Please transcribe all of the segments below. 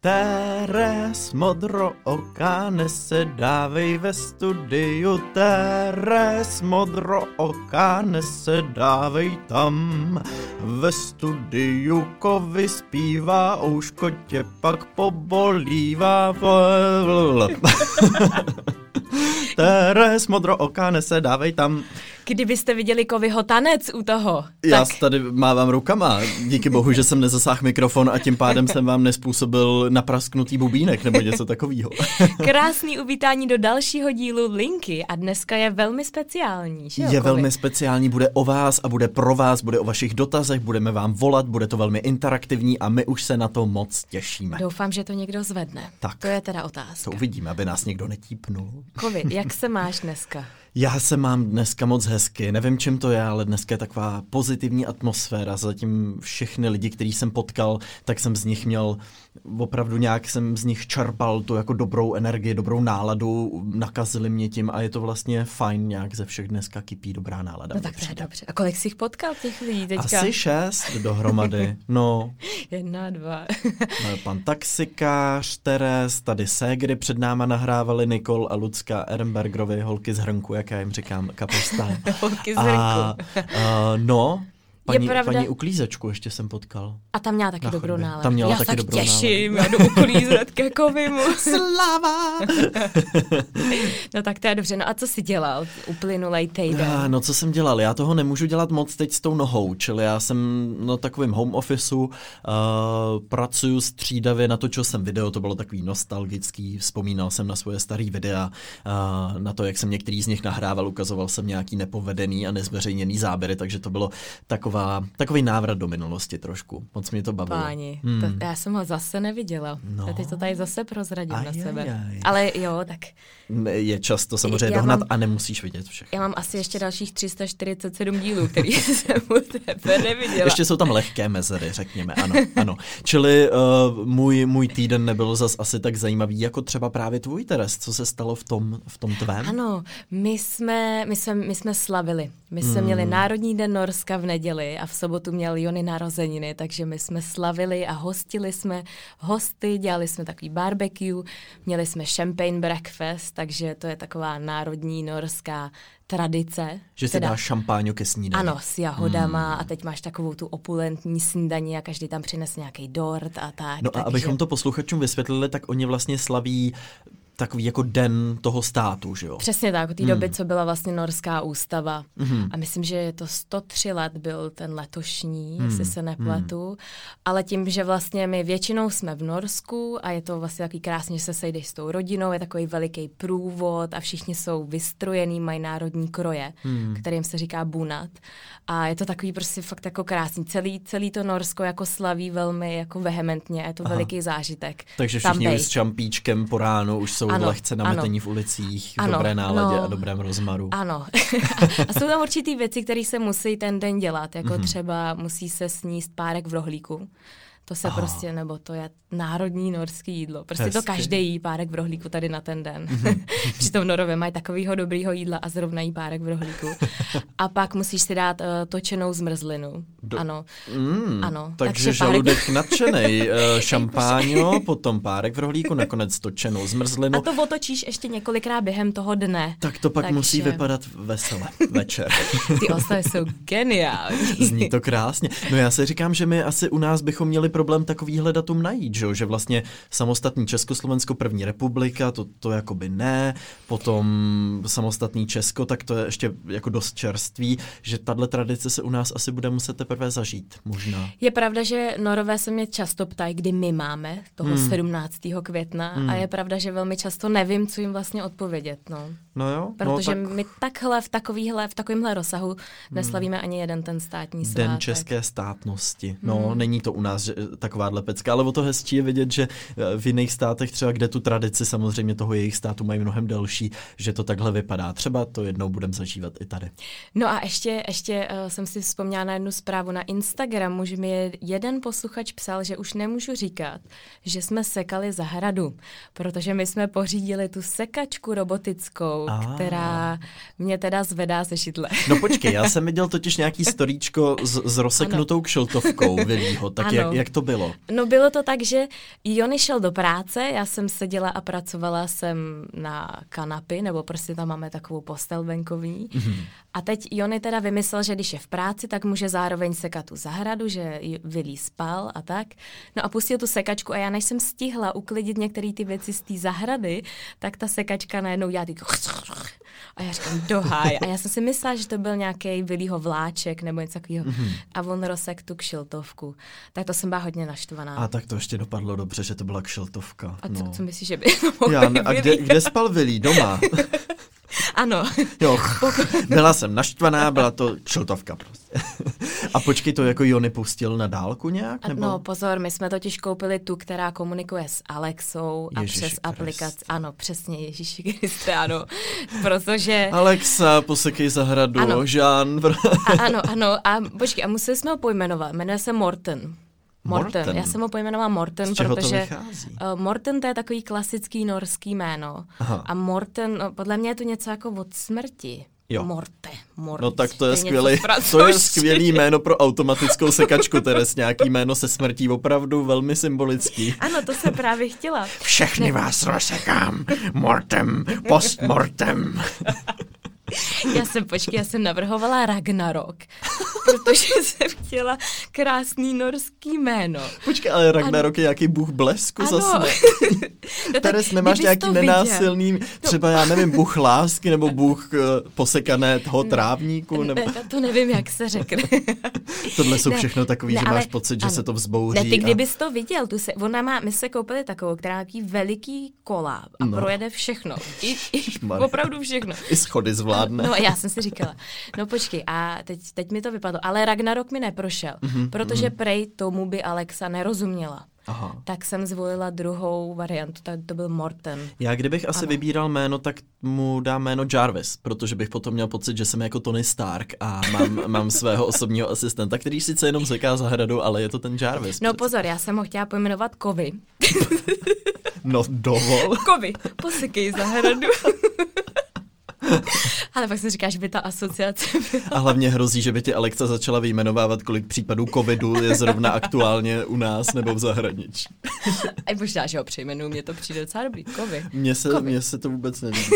Teres modro oka nesedávej ve studiu, Teres modro oka nesedávej tam. Ve studiu kovy zpívá, ouško tě pak pobolívá. Teres modro oka nesedávej tam. Kdybyste viděli Kovyho tanec u toho. Já tak tady mávám rukama. Díky bohu, že jsem nezasáhl mikrofon a tím pádem jsem vám nespůsobil naprasknutý bubínek nebo něco takového. krásný uvítání do dalšího dílu Linky a dneska je velmi speciální, že jo, Je Kovy? velmi speciální, bude o vás a bude pro vás, bude o vašich dotazech, budeme vám volat, bude to velmi interaktivní a my už se na to moc těšíme. Doufám, že to někdo zvedne. Tak. To je teda To otázka. uvidíme, aby nás někdo netípnul. Kovy, jak se máš dneska? Já se mám dneska moc hezky, nevím čím to je, ale dneska je taková pozitivní atmosféra. Zatím všechny lidi, který jsem potkal, tak jsem z nich měl, opravdu nějak jsem z nich čerpal tu jako dobrou energii, dobrou náladu, nakazili mě tím a je to vlastně fajn, nějak ze všech dneska kypí dobrá nálada. No tak to je dobře. A kolik jsi jich potkal těch lidí teďka? Asi šest dohromady. No, Jedna, dva. pan taxikář, Teres, tady Ségry před náma nahrávali Nikol a Lucka Ehrenbergerovi, holky z hrnku, jak já jim říkám, kapustá. Holky z A, hrnku. uh, no, paní, pravda- paní uklízečku ještě jsem potkal. A tam měla taky Na dobrou náladu. Tam měla Já taky tak dobrou těším, já jdu uklízet ke Kovymu. Slava! No tak to je dobře. No a co jsi dělal uplynulej týden? Ah, No co jsem dělal? Já toho nemůžu dělat moc teď s tou nohou, čili já jsem na takovém home officeu, uh, pracuju střídavě, natočil jsem video, to bylo takový nostalgický, vzpomínal jsem na svoje starý videa, uh, na to, jak jsem některý z nich nahrával, ukazoval jsem nějaký nepovedený a nezveřejněný záběry, takže to bylo taková, takový návrat do minulosti trošku. Moc mě to bavilo. Páni, Hmm. to, já jsem ho zase neviděla. No. Teď to tady zase prozradím na Ajajaj. sebe. Ale jo, tak Je čas to samozřejmě Já dohnat mám- a nemusíš vidět všechno. já mám asi ještě dalších 347 dílů, který jsem u tebe neviděla. Ještě jsou tam lehké mezery, řekněme, ano, ano. Čili uh, můj, můj týden nebyl zas asi tak zajímavý, jako třeba právě tvůj, Teres. Co se stalo v tom, v tom tvém? Ano, my jsme, my jsme, my jsme slavili. My jsme Hmm. měli Národní den Norska v neděli a v sobotu měl Jony narozeniny, takže my jsme slavili a hostili jsme hosty, dělali jsme takový barbecue, měli jsme champagne breakfast, takže to je taková národní norská tradice. Že si dáš šampáňu ke snídani. Ano, s jahodama a teď máš takovou tu opulentní snídaní a každý tam přines nějaký dort a tak. No a takže... abychom to posluchačům vysvětlili, tak oni vlastně slaví takový jako den toho státu, že jo? Přesně tak, od té Hmm. doby, co byla vlastně norská ústava. Mhm. A myslím, že je to 103 let byl ten letošní, Hmm. jestli se nepletu. Ale tím, že vlastně my většinou jsme v Norsku a je to vlastně takový krásně, že se sejdeš s tou rodinou, je takový veliký průvod a všichni jsou vystrojení, mají národní kroje, Hmm. kterým se říká bunat. A je to takový prostě fakt jako krásný. Celý, celý to Norsko jako slaví velmi jako vehementně, je to Aha. veliký zážitek. Takže všichni s šampíčkem po ránu už jsou Ano, lehce ano. nametení v ulicích, v Ano, dobré náladě no. a dobrém rozmaru. Ano. a jsou tam určitý věci, které se musí ten den dělat, jako Mhm. mm-hmm. třeba musí se sníst párek v rohlíku. To se Aha. prostě, nebo to je národní norský jídlo. Prostě Hezky. to každý jí párek v rohlíku tady na ten den. Mhm. Přitom Norové mají takového dobrýho jídla a zrovna jí párek v rohlíku. a pak musíš si dát uh, točenou zmrzlinu. Do- Ano. Mm, Ano, Takže takže párek- žaludek nadšenej, eh, šampáňo, potom párek v rohlíku, nakonec točenou zmrzlinu. A to otočíš ještě několikrát během toho dne. Tak to pak Takže- musí vypadat vesele večer. Ty oslavy jsou geniální. Zní to krásně. No já si říkám, že my asi u nás bychom měli problém takovýhle datum najít, že, jo? že vlastně samostatný Československo, první republika, to, to jakoby ne, potom samostatný Česko, tak to je ještě jako dost čerství, že tahle tradice se u nás asi bude muset teprve zažít, možná. Je pravda, že Norové se mě často ptají, kdy my máme toho Hmm. hmm. 17. května Hmm. a je pravda, že velmi často nevím, co jim vlastně odpovědět, no. No jo, Protože no, no, tak my takhle v takovýhle, v takovémhle rozsahu neslavíme ani jeden ten státní svátek. Den české státnosti. No, Hmm. není to u nás že, takováhle pecka, ale o to hezčí je vidět, že eh, v jiných státech třeba, kde tu tradici samozřejmě toho jejich státu mají mnohem delší, že to takhle vypadá. Třeba to jednou budeme zažívat i tady. No a ještě, ještě uh, jsem si vzpomněla na jednu zprávu na Instagramu, že mi je- jeden posluchač psal, že už nemůžu říkat, že jsme sekali zahradu, protože my jsme pořídili tu sekačku robotickou, Ah. která mě teda zvedá ze židle. No počkej, já jsem viděl totiž nějaký storíčko s, s rozseknutou kšiltovkou Vilího, tak Ano. jak, jak, to bylo? No bylo to tak, že Jony šel do práce, já jsem seděla a pracovala jsem na kanapy, nebo prostě tam máme takovou postel venkovní. Mm-hmm. A teď Jony teda vymyslel, že když je v práci, tak může zároveň sekat tu zahradu, že Vilí spal a tak. No a pustil tu sekačku a já než jsem stihla uklidit některé ty věci z té zahrady, tak ta sekačka najednou dělá ty a já říkám, dohaj. A já jsem si myslela, že to byl nějaký Vilího vláček nebo něco takového. Mm-hmm. A on rozsek tu kšiltovku. Tak to jsem byla hodně naštvaná. A tak to ještě dopadlo dobře, že to byla kšiltovka. A co, no. co myslíš, že by to já, ne, A kde, kde spal Vilí? Doma? Ano. Jo, byla jsem naštvaná, byla to kšiltovka prostě. A počkej, to jako Jony pustil na dálku nějak? Nebo? No pozor, my jsme totiž koupili tu, která komunikuje s Alexou a Ježiši přes aplikaci. Ano, přesně Ježíši Kriste, ano. Protože... Alexa, posekej zahradu, Ano. Žán. A, ano, ano. A počkej, a museli jsme ho pojmenovat. Jmenuje se Morten. Morten. Morten. Já jsem ho pojmenovala Morten, Z čeho to protože uh, Morten to je takový klasický norský jméno. Aha. A Morten, no, podle mě je to něco jako od smrti. Jo. Morte, morte. No tak to je, něco skvělý, to je skvělý jméno pro automatickou sekačku, Teres, nějaký jméno se smrtí, opravdu velmi symbolický. Ano, to jsem právě chtěla. Všechny vás rozsekám, mortem, postmortem. Já jsem, počkej, já jsem navrhovala Ragnarok, protože jsem chtěla krásný norský jméno. Počkej, ale Ragnarok je nějaký bůh blesku Ano. zase. No Teres, nemáš nějaký to viděl. No. nenásilný, třeba já nevím, bůh lásky nebo bůh eh, posekaného trávníku, nebo Ne, to nevím, jak se řekne. tohle jsou Ne, všechno takový, ne, že ale- máš pocit, že ano. se to vzbouří. Ne, ty a- kdybys to viděl, tu se, ona má, my se koupili takovou, která má veliký kola a No. no. projede všechno. I, i opravdu všechno. I schody zvládne. No já jsem si říkala, no počkej, a teď, teď mi to vypadlo, ale Ragnarok mi neprošel, Mhm, mm-hmm, protože mm-hmm. prej tomu by Alexa nerozuměla. Aha. Tak jsem zvolila druhou variantu, tak to byl Morten. Já kdybych asi Ano. vybíral jméno, tak mu dám jméno Jarvis, protože bych potom měl pocit, že jsem jako Tony Stark a mám, mám svého osobního asistenta, který sice jenom seká zahradu, ale je to ten Jarvis. No pozor, já jsem ho chtěla pojmenovat Kovy. no dovol. Kovy, posekej zahradu. Ale pak si říkáš, že by ta asociace byla. A hlavně hrozí, že by ti Alexa začala vyjmenovávat, kolik případů covidu je zrovna aktuálně u nás nebo v zahraničí. A možná, že ho přejmenuju, mně to přijde docela dobrý. Kovy. Mně se, Kovy. mně se to vůbec nelíbí.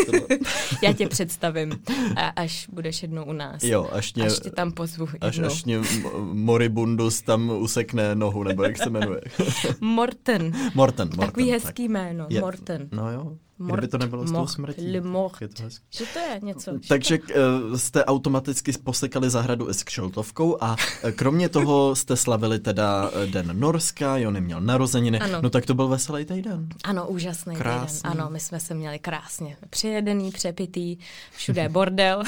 Já tě představím, a až budeš jednou u nás. Jo, až mě, Až tě tam pozvu až, jednou. až mě Moribundus tam usekne nohu, nebo jak se jmenuje. Morten. Morten, Morten. Takový tak. hezký jméno. Je- Morten. No jo, Mort, kdyby to nebylo s tou smrtí. Le mort. Je to. Že to je něco. že Takže uh, jste automaticky posekali zahradu i s kšeltovkou a eh, kromě toho jste slavili teda eh, Den Norska, Jony měl narozeniny, Ano. no tak to byl veselý týden. Ano, úžasný Krásný. týden. Ano, my jsme se měli krásně přijedený, přepitý, všude bordel,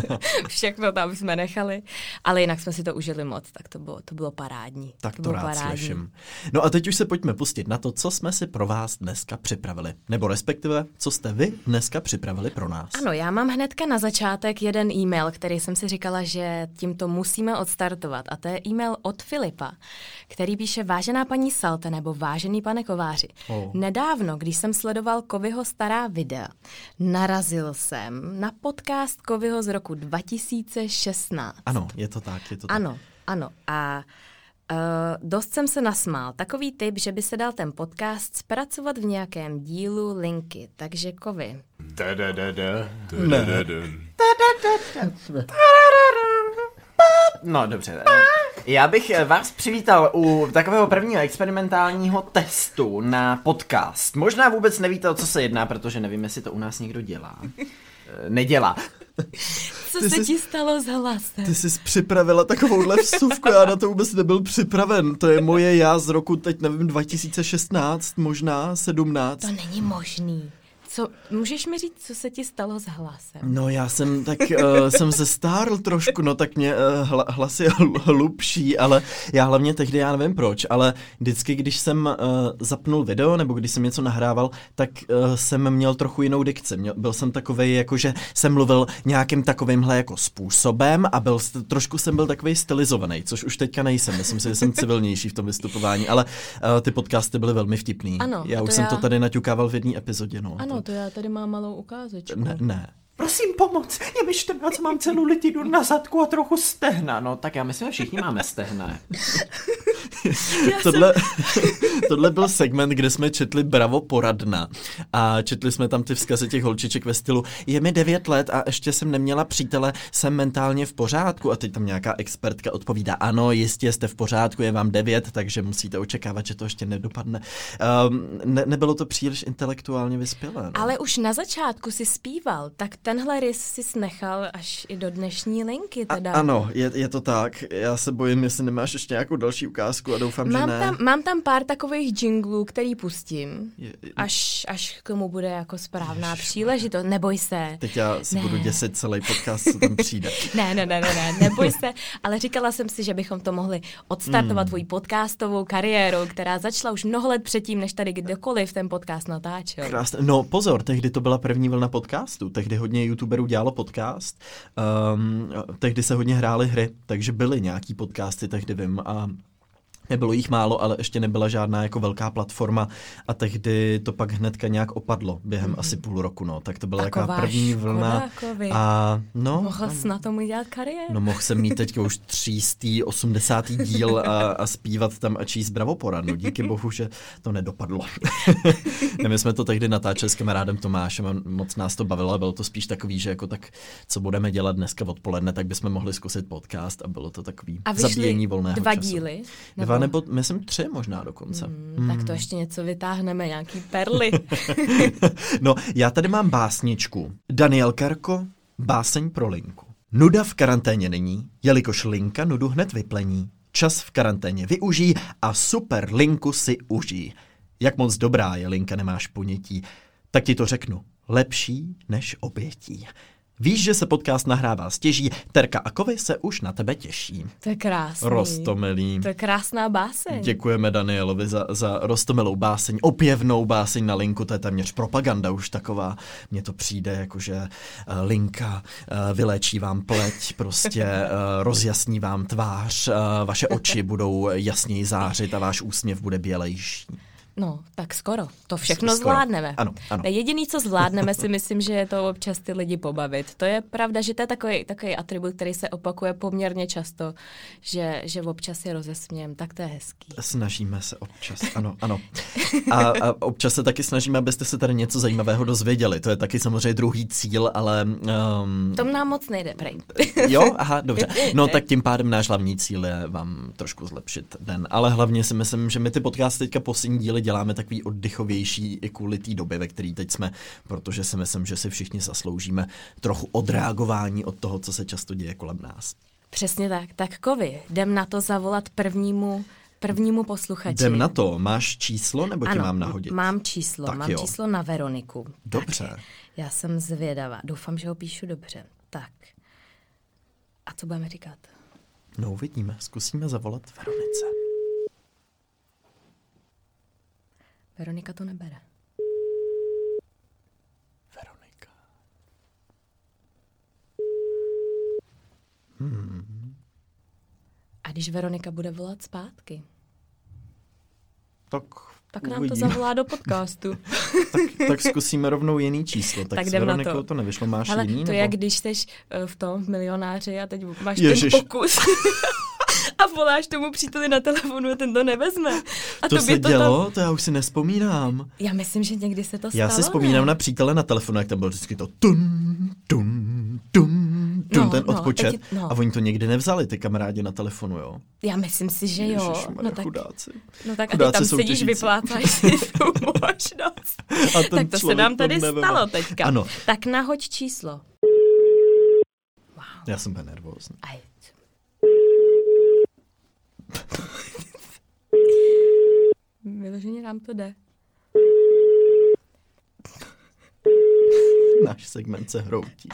všechno tam jsme nechali, ale jinak jsme si to užili moc, tak to bylo, to bylo parádní. Tak to, bylo rád slyším. No a teď už se pojďme pustit na to, co jsme si pro vás dneska připravili. Nebo respektive, co jste vy dneska připravili pro nás. Ano, já mám hnedka na začátek jeden e-mail, který jsem si říkala, že tímto musíme odstartovat. A to je e-mail od Filipa, který píše Vážená paní Salte nebo Vážený pane Kováři. Oh. Nedávno, když jsem sledoval Kovyho stará videa, narazil jsem na podcast Kovyho z roku 2016. Ano, je to tak, je to tak. Ano, ano. A uh, dost jsem se nasmál. Takový typ, že by se dal ten podcast zpracovat v nějakém dílu linky. Takže Kovy. No dobře. eh, Já bych eh, vás přivítal u takového prvního experimentálního testu na podcast. Možná vůbec nevíte, o co se jedná, protože nevím, jestli to u nás někdo dělá. Nedělá. Co Ty se jsi- ti stalo s hlasem? Ty jsi připravila takovouhle vsuvku, já na to vůbec nebyl připraven. To je moje já z roku, teď nevím, 2016, možná 17. To není možný. Co, můžeš mi říct, co se ti stalo s hlasem? No já jsem tak, uh, jsem se stárl trošku, no tak mě uh, hla, hlas je hl- hlubší, ale já hlavně tehdy, já nevím proč, ale vždycky, když jsem uh, zapnul video, nebo když jsem něco nahrával, tak uh, jsem měl trochu jinou dikci. Měl, byl jsem takovej, jako že jsem mluvil nějakým takovýmhle jako způsobem a byl, trošku jsem byl takový stylizovaný, což už teďka nejsem. Myslím si, že jsem civilnější v tom vystupování, ale uh, ty podcasty byly velmi vtipný. Ano, já už to jsem já- to tady naťukával v jedné epizodě, no. Ano, to já tady mám malou ukázečku. Ne, ne. Prosím pomoc, je mi 14, mám celou litidu na zadku a trochu stehna. No tak já myslím, že všichni máme stehna. tohle, tohle byl segment, kde jsme četli Bravo poradna a četli jsme tam ty vzkazy těch holčiček ve stylu je mi 9 let a ještě jsem neměla přítele, jsem mentálně v pořádku a teď tam nějaká expertka odpovídá ano, jistě jste v pořádku, je vám 9, takže musíte očekávat, že to ještě nedopadne. Um, ne, nebylo to příliš intelektuálně vyspělé. No? Ale už na začátku si zpíval, tak tenhle rys si snechal až i do dnešní linky teda. A, ano, je, je to tak. Já se bojím, jestli nemáš ještě nějakou další ukázku a doufám, mám že ne. Tam, mám tam pár takových jinglů, který pustím, Je- až, až k tomu bude jako správná příležitost. Neboj se. Teď já si Ne. budu děsit celý podcast, co tam přijde. Ne, ne, ne, ne, ne, neboj se, ale říkala jsem si, že bychom to mohli odstartovat Hmm. tvoji podcastovou kariéru, která začala už mnoho let předtím, než tady kdokoliv ten podcast natáčel. Krásné. No pozor, tehdy to byla první vlna podcastu, tehdy hodně youtuberů dělalo podcast, um, tehdy se hodně hrály hry, takže byly nějaký podcasty, tehdy vím a Nebylo jich málo, ale ještě nebyla žádná jako velká platforma a tehdy to pak hnedka nějak opadlo během asi půl roku, no. Tak to byla Taková taková první vlna. Kovi. A no, Mohl jsi na tom udělat kariéru. No mohl jsem mít teďka už třístý, osmdesátý díl a, a zpívat tam a číst bravo poradnu. Díky bohu, že to nedopadlo. ne, my jsme to tehdy natáčeli s kamarádem Tomášem a moc nás to bavilo a bylo to spíš takový, že jako tak, co budeme dělat dneska odpoledne, tak bychom mohli zkusit podcast a bylo to takový A zabíjení volného dva času. díly? Dva nebo, myslím, tři možná dokonce. Hmm, tak to ještě něco vytáhneme, nějaký perly. No, já tady mám básničku. Daniel Karko, báseň pro Linku. Nuda v karanténě není, jelikož Linka nudu hned vyplení. Čas v karanténě využij a super Linku si užij. Jak moc dobrá je Linka, nemáš ponětí. Tak ti to řeknu, lepší než obětí. Víš, že se podcast nahrává stěží, Terka a Kovy se už na tebe těší. To je krásný. Rostomilý. To je krásná báseň. Děkujeme Danielovi za, za rostomilou báseň, opěvnou báseň na linku, to je téměř propaganda už taková. Mně to přijde jako, že uh, linka uh, vyléčí vám pleť, prostě uh, rozjasní vám tvář, vaše oči budou jasněji zářit a váš úsměv bude bělejší. No, tak skoro. To všechno Skoro. zvládneme. Ano, ano. Jediný, co zvládneme, si myslím, že je to občas ty lidi pobavit. To je pravda, že to je takový, takový atribut, který se opakuje poměrně často, že, že občas je rozesmějem, tak to je hezký. Snažíme se občas, ano, ano. A, a občas se taky snažíme, abyste se tady něco zajímavého dozvěděli. To je taky samozřejmě druhý cíl, ale... Um, To nám moc nejde, prej. Jo, aha, dobře. No tak tím pádem náš hlavní cíl je vám trošku zlepšit den. Ale hlavně si myslím, že my ty podcasty teďka poslední díly děláme takový oddychovější i kvůli té době, ve které teď jsme, protože si myslím, že si všichni zasloužíme trochu odreagování od toho, co se často děje kolem nás. Přesně tak. Tak Kovi, jdem na to zavolat prvnímu, prvnímu posluchači. Jdem na to. Máš číslo, nebo tě ano, mám nahodit? mám číslo. Tak mám jo. číslo na Veroniku. Dobře. Já jsem zvědavá. Doufám, že ho píšu dobře. Tak. A co budeme říkat? No uvidíme. Zkusíme zavolat Veronice. Veronika to nebere. Veronika. A když Veronika bude volat zpátky, Tak, tak nám to zavolá do podcastu. tak, tak zkusíme rovnou jiný číslo. Tak, Tak s Veronikou to. to nevyšlo. Máš Ale jiný? to nebo? je, když jsi eh, v tom milionáři a teď máš Ježiš. ten pokus. a voláš tomu příteli na telefonu a ten to nevezme. A to se to dělo? Tam... To já už si nespomínám. Já myslím, že někdy se to stalo. Já si vzpomínám ne? na přítele na telefonu, jak tam byl vždycky to tun, tun, tun, tun, No, ten no, odpočet. teď- no. A oni to nikdy nevzali, ty kamarádi na telefonu, jo? Já myslím si, že jo. Ježišmarja, No tak, chudáci. no tak a ty Chudáci tam sedíš, soutěžící. vyplácáš si tu možnost. A tak to se nám tady stalo teďka. Ano. Tak nahoď číslo. Já jsem byl nervózní. Aj. Vyloženě nám to jde. Náš segment se hroutí.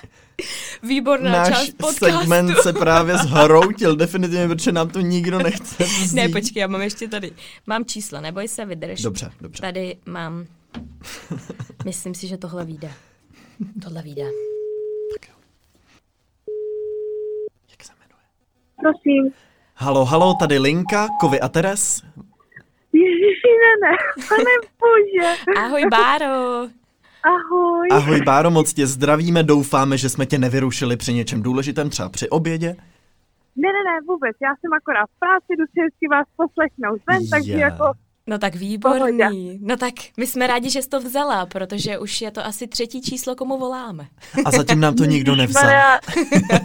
Výborná Náš část podcastu. segment se právě zhroutil, definitivně, protože nám to nikdo nechce vzít. Ne, počkej, já mám ještě tady. Mám číslo, neboj se, vydrž. Dobře, dobře. Tady mám. Myslím si, že tohle vyjde. Tohle vyjde. Tak jo. Jak se jmenuje? Prosím. Halo, halo, tady Linka, Kovy a Teres. Ježiši, ne, ne, pane bože. Ahoj, Báro. Ahoj. Ne, ne, ne, vůbec. Já jsem akorát v práci, jdu si hezky vás poslechnout ven, takže Je. jako No tak výborný. No tak my jsme rádi, že jsi to vzala, protože už je to asi třetí číslo, komu voláme. A zatím nám to nikdo nevzal. Maria,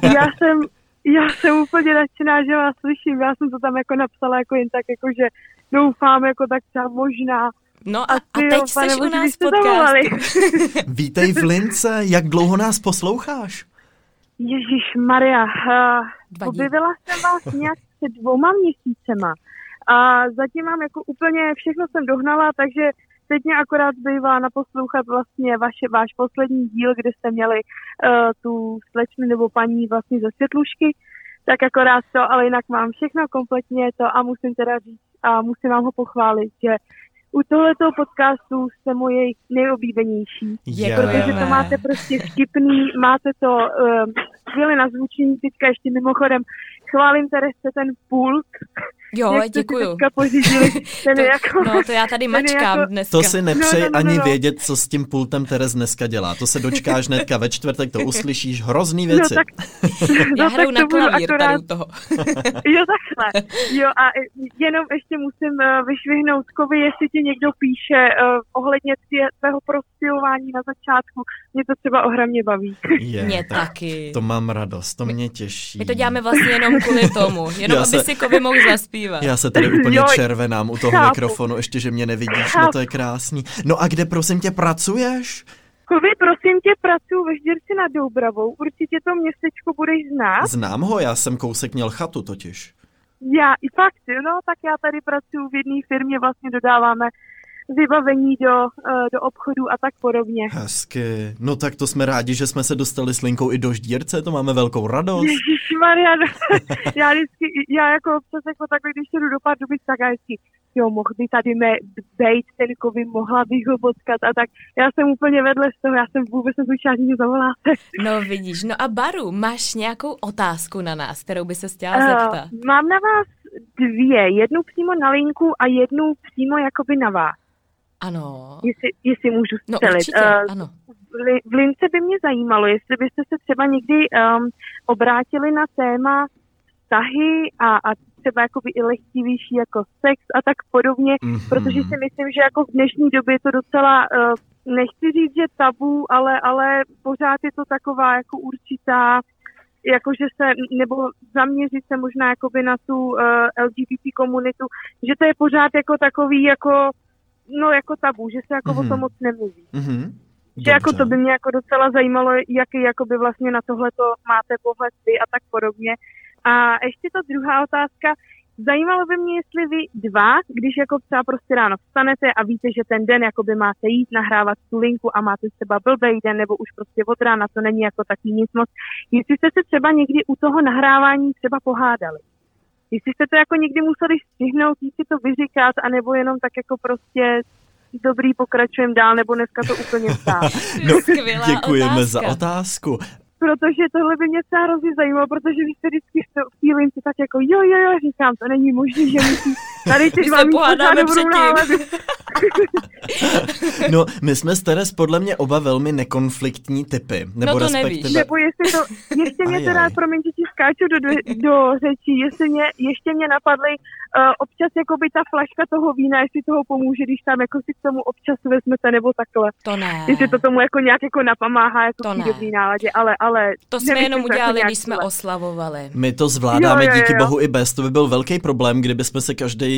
já jsem, já jsem úplně nadšená, že vás slyším. Já jsem to tam jako napsala jako jen tak, jako že doufám, jako tak třeba možná. No a, a Asi teď jo, pane jsi u nás podcastu. Vítej v Lince, jak dlouho nás posloucháš? Ježíš Maria, uh, objevila jsem vás nějak před dvoma měsícema. A zatím mám jako úplně všechno jsem dohnala, takže teď mě akorát zbývá naposlouchat vlastně vaše, váš poslední díl, kde jste měli uh, tu slečnu nebo paní vlastně ze světlušky. Tak akorát to, ale jinak mám všechno kompletně to a musím teda říct a musím vám ho pochválit, že u tohoto podcastu jste moje nejoblíbenější. Děkujeme. Protože to máte prostě vtipný, máte to um, skvěle na zvučení, teďka ještě mimochodem chválím Teresce ten pult, Jo, jak jste si děkuju. pořídili, ten To, jako, no to já tady je mačkám jako- dneska. To si nepřej No, no, no, ani no. vědět, co s tím pultem Terez dneska dělá. To se dočkáš hnedka ve čtvrtek, to uslyšíš hrozný no věci. tak, Já no, hraju tak na klavír tady akorát, u toho. jo takhle, jo a jenom ještě musím uh, vyšvihnout Kovi, jestli ti někdo píše uh, ohledně tvého prostilování na začátku, mě to třeba ohromně baví. Je, Mě tak taky. To mám radost, to mě těší. My to děláme vlastně jenom kvůli tomu, jenom Já aby se- si Kovi mohl zaspívat. Já se tady úplně červenám u toho chápu. mikrofonu, ještě, že mě nevidíš, no to je krásný. No a kde prosím tě pracuješ? Kovi, prosím tě, pracuji ve Žděrci nad Doubravou, určitě to městečko budeš znát. Znám ho, já jsem kousek měl chatu totiž. Já i fakt, no, tak já tady pracuji v jedné firmě, vlastně dodáváme vybavení do, eh, do obchodu a tak podobně. Hezky. No tak to jsme rádi, že jsme se dostali s Linkou i do Ždírce, to máme velkou radost. Maria, já vždycky, já jako občas jako takhle, když jdu do Pardubic, tak já vždycky, jo, mohl by tady mé bejt ten kovy, mohla bych ho potkat a tak. Já jsem úplně vedle z toho, já jsem vůbec neslyšela, že mě zavoláte. No vidíš, no a Baru, máš nějakou otázku na nás, kterou by se chtěla Eh, zeptat? mám na vás dvě, jednu přímo na linku a jednu přímo jakoby na vás, Ano. jestli, jestli můžu No střelit. určitě, Eh, ano. v Li- v Lince by mě zajímalo, jestli byste se třeba někdy um, obrátili na téma vztahy a, a třeba jakoby i lehtivější jako sex a tak podobně, Mhm. protože si myslím, že jako v dnešní době je to docela, uh, nechci říct, že tabu, ale, ale pořád je to taková jako určitá jakože se, nebo zaměřit se možná jakoby na tu uh, LGBT komunitu, že to je pořád jako takový jako, no jako tabu, že se jako Mhm. o tom moc nemluví. Mhm. Že jako to by mě jako docela zajímalo, jaký jakoby vlastně na tohleto máte pohled vy a tak podobně. A ještě ta druhá otázka. Zajímalo by mě, jestli vy dva, když jako třeba prostě ráno vstanete a víte, že ten den jakoby máte jít nahrávat tu linku a máte třeba blbej den, nebo už prostě od rána to není jako taky nic moc, jestli jste se třeba někdy u toho nahrávání třeba pohádali. Jestli jste to jako někdy museli stihnout, jít si to vyříkat, anebo jenom tak jako prostě dobrý, pokračujeme dál, nebo dneska to úplně vstát. No, děkujeme otázka. za otázku. protože tohle by mě třeba hrozně zajímalo, protože vy jste vždycky v té lince tak jako jo, jo, jo, říkám, to není možné, že musí tady se mít pohádáme předtím. No, my jsme s Teres podle mě oba velmi nekonfliktní typy. Nebo No to respektive... nevíš. Nebo jestli to, ještě mě teda, promiň, že ti skáču do, do řečí, jestli mě, ještě mě napadly uh, občas jako by ta flaška toho vína, jestli toho pomůže, když tam jako si k tomu občas vezmete, nebo takhle. To ne. Jestli to tomu jako nějak jako napomáhá, jako To ne. dobrý náladě, ale, ale... To jsme jenom jako udělali, nějak když jsme oslavovali. My to zvládáme Jo, jo, jo, díky bohu i bez, to by byl velký problém, kdyby jsme se každý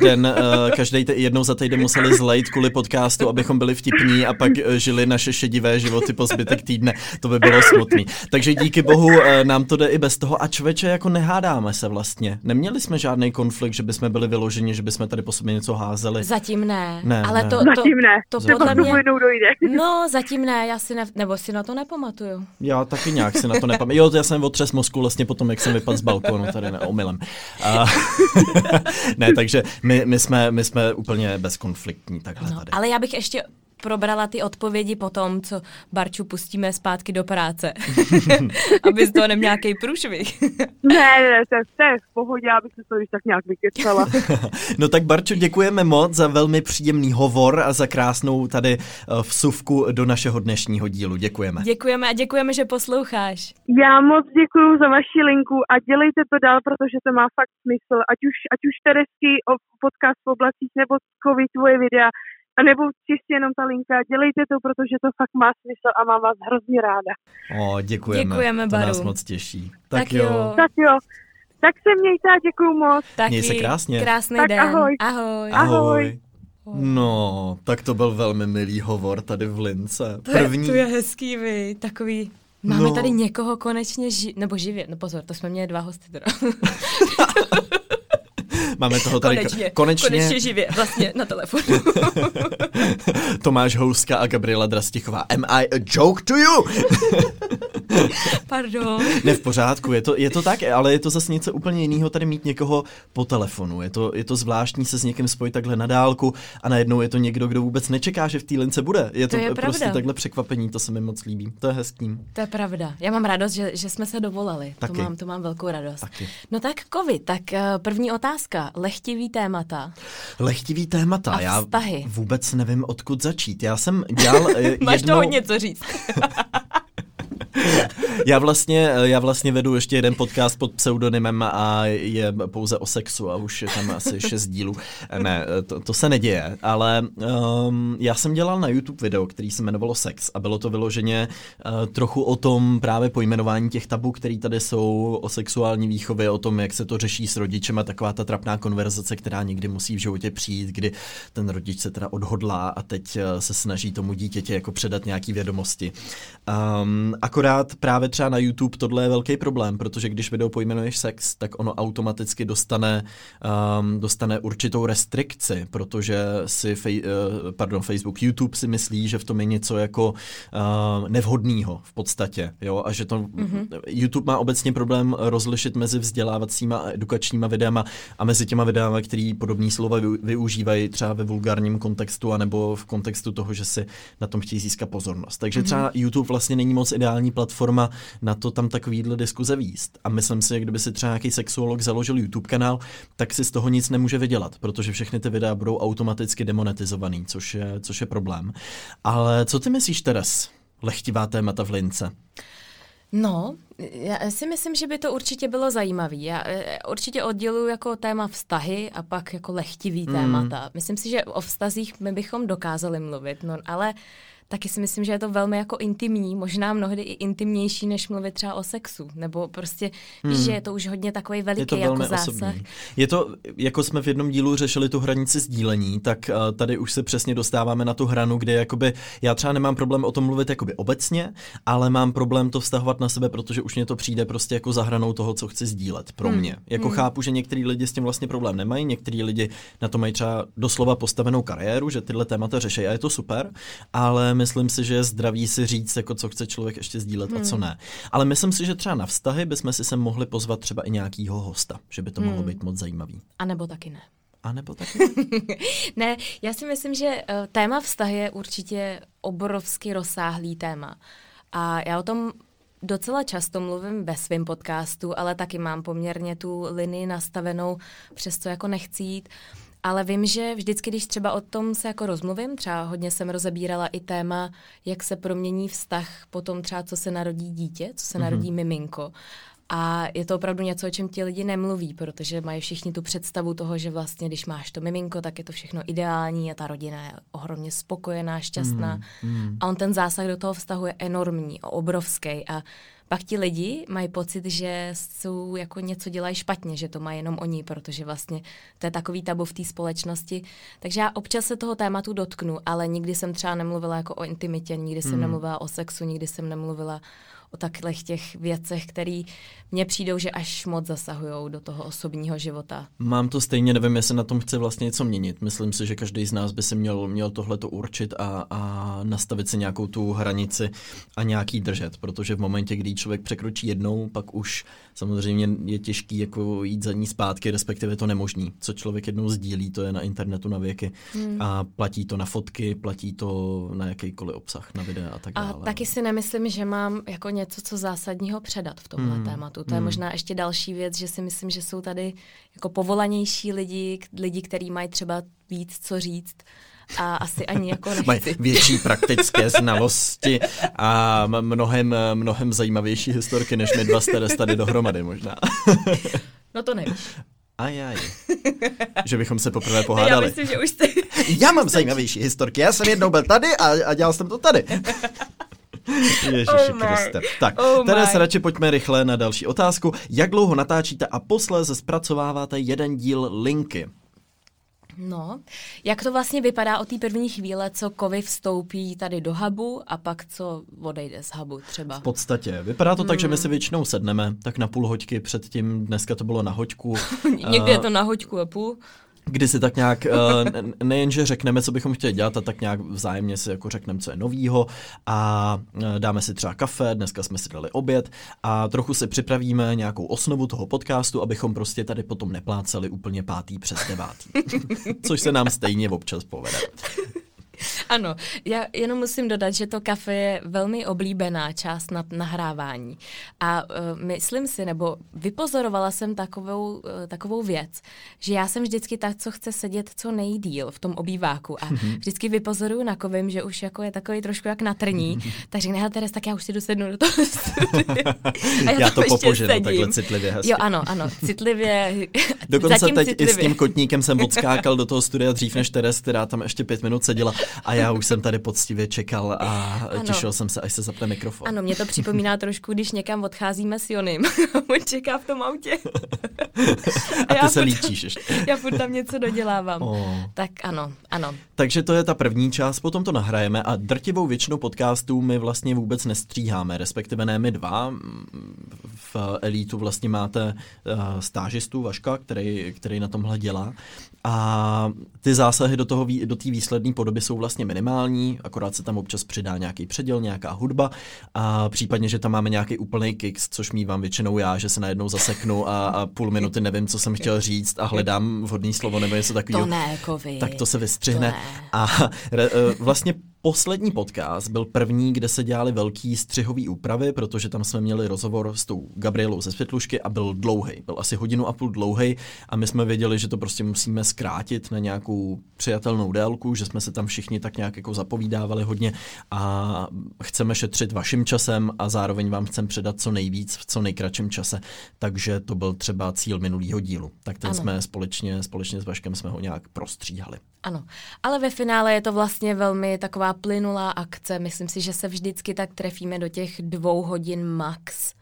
den, eh, každý jednou za týden museli zlejt kvůli podcastu, abychom byli vtipní a pak eh, žili naše šedivé životy po zbytek týdne. To by bylo smutný. Takže díky bohu eh, nám to jde i bez toho a člověče jako nehádáme se vlastně. Neměli jsme žádný konflikt, že bychom byli vyloženi, že bychom tady po sobě něco házeli. Zatím ne. Ne, ale ne. to, to, Zatím ne. to Zatím podle ne. mě... jednou dojde. No, zatím ne, já si ne, nebo si na to nepamatuju. Já taky nějak si na to nepamatuju. Jo, já jsem otřes mozku vlastně potom, jak jsem vypadl z balkonu, tady ne, omylem. A, ne, takže my, my, jsme, my jsme úplně bezkonfliktní takhle No, tady. ale já bych ještě probrala ty odpovědi potom, co Barču pustíme zpátky do práce. Aby z toho neměl nějaký průšvih. ne, ne, to, to je v pohodě, abych se to tak nějak vykecala. no tak Barčo, děkujeme moc za velmi příjemný hovor a za krásnou tady eh, vsuvku do našeho dnešního dílu. Děkujeme. Děkujeme a děkujeme, že posloucháš. Já moc děkuji za vaši linku a dělejte to dál, protože to má fakt smysl. Ať už, ať už Teresky o podcast v oblacích nebo COVID tvoje videa, a nebo čistě jenom ta linka, dělejte to, protože to fakt má smysl a mám vás hrozně ráda. O, děkujeme. Děkujeme, to Baru. nás moc těší. Tak, tak jo. jo. Tak jo. Tak se mějte a děkuju moc. Taky. Měj se krásně. Krásný tak den. Ahoj. Ahoj. ahoj. No, tak to byl velmi milý hovor tady v Lince. To První... je, to je hezký, vy. Takový Máme no. tady někoho konečně ži- nebo živě. No pozor, to jsme měli dva hosty teda. Máme toho tady konečně, konečně. konečně živě, vlastně na telefonu. Tomáš Houska a Gabriela Drastichová. Am I a joke to you? Pardon. Ne, v pořádku, je to, je to tak, ale je to zase něco úplně jiného tady mít někoho po telefonu. Je to, je to zvláštní se s někým spojit takhle na dálku a najednou je to někdo, kdo vůbec nečeká, že v té lince bude. Je to, to je prostě pravda. takhle překvapení, to se mi moc líbí. To je hezký. To je pravda. Já mám radost, že, že jsme se dovolali. Taky. To mám, to mám velkou radost. Taky. No tak covid, tak eh, první otázka. Lechtivý témata. Lechtivý témata. A vztahy. Já vůbec nevím, odkud začít. Já jsem dělal Máš jednou... toho něco říct. já, vlastně, já vlastně vedu ještě jeden podcast pod pseudonymem a je pouze o sexu a už je tam asi šest dílů. Ne, to, to se neděje, ale um, já jsem dělal na YouTube video, který se jmenovalo Sex a bylo to vyloženě uh, trochu o tom právě pojmenování těch tabů, které tady jsou o sexuální výchově, o tom, jak se to řeší s rodičem a taková ta trapná konverzace, která někdy musí v životě přijít, kdy ten rodič se teda odhodlá a teď se snaží tomu dítěti jako předat nějaký vědomosti. Um, akorát právě třeba na YouTube tohle je velký problém, protože když video pojmenuješ sex, tak ono automaticky dostane, um, dostane určitou restrikci, protože si fej, uh, pardon, Facebook, YouTube si myslí, že v tom je něco jako uh, nevhodného v podstatě, jo, a že to mm-hmm. YouTube má obecně problém rozlišit mezi vzdělávacíma a edukačníma videama a mezi těma videama, který podobný slova využívají třeba ve vulgárním kontextu anebo v kontextu toho, že si na tom chtějí získat pozornost. Takže třeba mm-hmm. YouTube vlastně není moc ideální platforma na to tam takovýhle diskuze výst. A myslím si, že kdyby si třeba nějaký sexuolog založil YouTube kanál, tak si z toho nic nemůže vydělat, protože všechny ty videa budou automaticky demonetizovaný, což je, což je problém. Ale co ty myslíš, Teres? Lechtivá témata v lince. No, já si myslím, že by to určitě bylo zajímavé. Já eh, určitě odděluji jako téma vztahy a pak jako lehtivý mm. témata. Myslím si, že o vztazích my bychom dokázali mluvit, no ale taky si myslím, že je to velmi jako intimní, možná mnohdy i intimnější, než mluvit třeba o sexu, nebo prostě, hmm. víš, že je to už hodně takový veliký je to jako zásah. Osobní. Je to, jako jsme v jednom dílu řešili tu hranici sdílení, tak uh, tady už se přesně dostáváme na tu hranu, kde jakoby, já třeba nemám problém o tom mluvit jakoby obecně, ale mám problém to vztahovat na sebe, protože už mě to přijde prostě jako za hranou toho, co chci sdílet pro hmm. mě. Jako hmm. chápu, že některý lidi s tím vlastně problém nemají, některý lidi na to mají třeba doslova postavenou kariéru, že tyhle témata řeší a je to super, ale myslím si, že je zdravý si říct, jako co chce člověk ještě sdílet hmm. a co hmm. ne. Ale myslím si, že třeba na vztahy bychom si sem mohli pozvat třeba i nějakýho hosta, že by to hmm. mohlo být moc zajímavý. A nebo taky ne. A nebo taky? ne, já si myslím, že uh, téma vztahy je určitě obrovsky rozsáhlý téma. A já o tom docela často mluvím ve svém podcastu, ale taky mám poměrně tu linii nastavenou, přesto jako nechci jít. Ale vím, že vždycky, když třeba o tom se jako rozmluvím, třeba hodně jsem rozebírala i téma, jak se promění vztah potom třeba, co se narodí dítě, co se mm-hmm. narodí miminko. A je to opravdu něco, o čem ti lidi nemluví, protože mají všichni tu představu toho, že vlastně, když máš to miminko, tak je to všechno ideální a ta rodina je ohromně spokojená, šťastná. Mm, mm. A on ten zásah do toho vztahu je enormní, obrovský. A pak ti lidi mají pocit, že jsou jako něco dělají špatně, že to má jenom oni, protože vlastně to je takový tabu v té společnosti. Takže já občas se toho tématu dotknu, ale nikdy jsem třeba nemluvila jako o intimitě, nikdy jsem mm. nemluvila o sexu, nikdy jsem nemluvila o takových těch věcech, které mně přijdou, že až moc zasahují do toho osobního života. Mám to stejně, nevím, jestli na tom chci vlastně něco měnit. Myslím si, že každý z nás by si měl, měl tohle to určit a, a nastavit si nějakou tu hranici a nějaký držet, protože v momentě, kdy člověk překročí jednou, pak už samozřejmě je těžký jako jít za ní zpátky, respektive to nemožný. Co člověk jednou sdílí, to je na internetu na věky hmm. a platí to na fotky, platí to na jakýkoliv obsah, na videa a tak dále. A taky si nemyslím, že mám jako něco, co zásadního předat v tomhle hmm. tématu. To je hmm. možná ještě další věc, že si myslím, že jsou tady jako povolanější lidi, lidi, kteří mají třeba víc co říct a asi ani jako nechci. Mají větší praktické znalosti a mnohem, mnohem zajímavější historky, než my dva jste tady dohromady možná. no to nevíš. Ajaj. Že bychom se poprvé pohádali. Já myslím, že už jste... Já mám zajímavější historky. Já jsem jednou byl tady a, a dělal jsem to tady. Ježiši oh Kriste. Tak, oh se radši pojďme rychle na další otázku. Jak dlouho natáčíte a posléze zpracováváte jeden díl linky? No, jak to vlastně vypadá o té první chvíle, co kovy vstoupí tady do hubu a pak co odejde z hubu třeba? V podstatě. Vypadá to hmm. tak, že my si hmm. většinou sedneme, tak na půl hoďky předtím, dneska to bylo na hoďku. Někdy je to na hoďku a půl kdy si tak nějak uh, nejenže řekneme, co bychom chtěli dělat, a tak nějak vzájemně si jako řekneme, co je novýho a uh, dáme si třeba kafe, dneska jsme si dali oběd a trochu si připravíme nějakou osnovu toho podcastu, abychom prostě tady potom nepláceli úplně pátý přes devátý. Což se nám stejně občas povede. Ano, já jenom musím dodat, že to kafe je velmi oblíbená část na nahrávání. A uh, myslím si, nebo vypozorovala jsem takovou, uh, takovou věc, že já jsem vždycky tak, co chce sedět co nejdíl v tom obýváku. A mm-hmm. vždycky vypozoruju na kovím, že už jako je takový trošku jak na trní. Tak řekne, hele Teres, tak já už si jdu sednout do toho A já, já to popoženu takhle citlivě hezky. Jo, ano, ano, citlivě. Dokonce teď citlivě. i s tím kotníkem jsem odskákal do toho studia dřív než Teres, která tam ještě pět minut seděla. A já už jsem tady poctivě čekal a ano. těšil jsem se, až se zapne mikrofon. Ano, mě to připomíná trošku, když někam odcházíme s Jonem. On čeká v tom autě. a, a ty se líčíš ještě. já furt tam něco dodělávám. Oh. Tak ano, ano. Takže to je ta první část, potom to nahrajeme a drtivou většinou podcastů my vlastně vůbec nestříháme, respektive ne my dva. V Elitu vlastně máte uh, stážistu Vaška, který, který na tomhle dělá a ty zásahy do toho do té výsledné podoby jsou vlastně minimální, akorát se tam občas přidá nějaký předěl, nějaká hudba a případně, že tam máme nějaký úplný kicks, což mívám většinou já, že se najednou zaseknu a, a půl minuty nevím, co jsem chtěl říct a hledám vhodný slovo nebo něco takového. To ne, kovy. Tak to se vystřihne. To ne. A re, e, vlastně Poslední podcast byl první, kde se dělali velký střihový úpravy, protože tam jsme měli rozhovor s tou Gabrielou ze Světlušky a byl dlouhý. Byl asi hodinu a půl dlouhý a my jsme věděli, že to prostě musíme zkrátit na nějakou přijatelnou délku, že jsme se tam všichni tak nějak jako zapovídávali hodně a chceme šetřit vaším časem a zároveň vám chcem předat co nejvíc v co nejkratším čase. Takže to byl třeba cíl minulého dílu. Tak ten ano. jsme společně, společně s Vaškem jsme ho nějak prostříhali. Ano, ale ve finále je to vlastně velmi taková plynulá akce. Myslím si, že se vždycky tak trefíme do těch dvou hodin max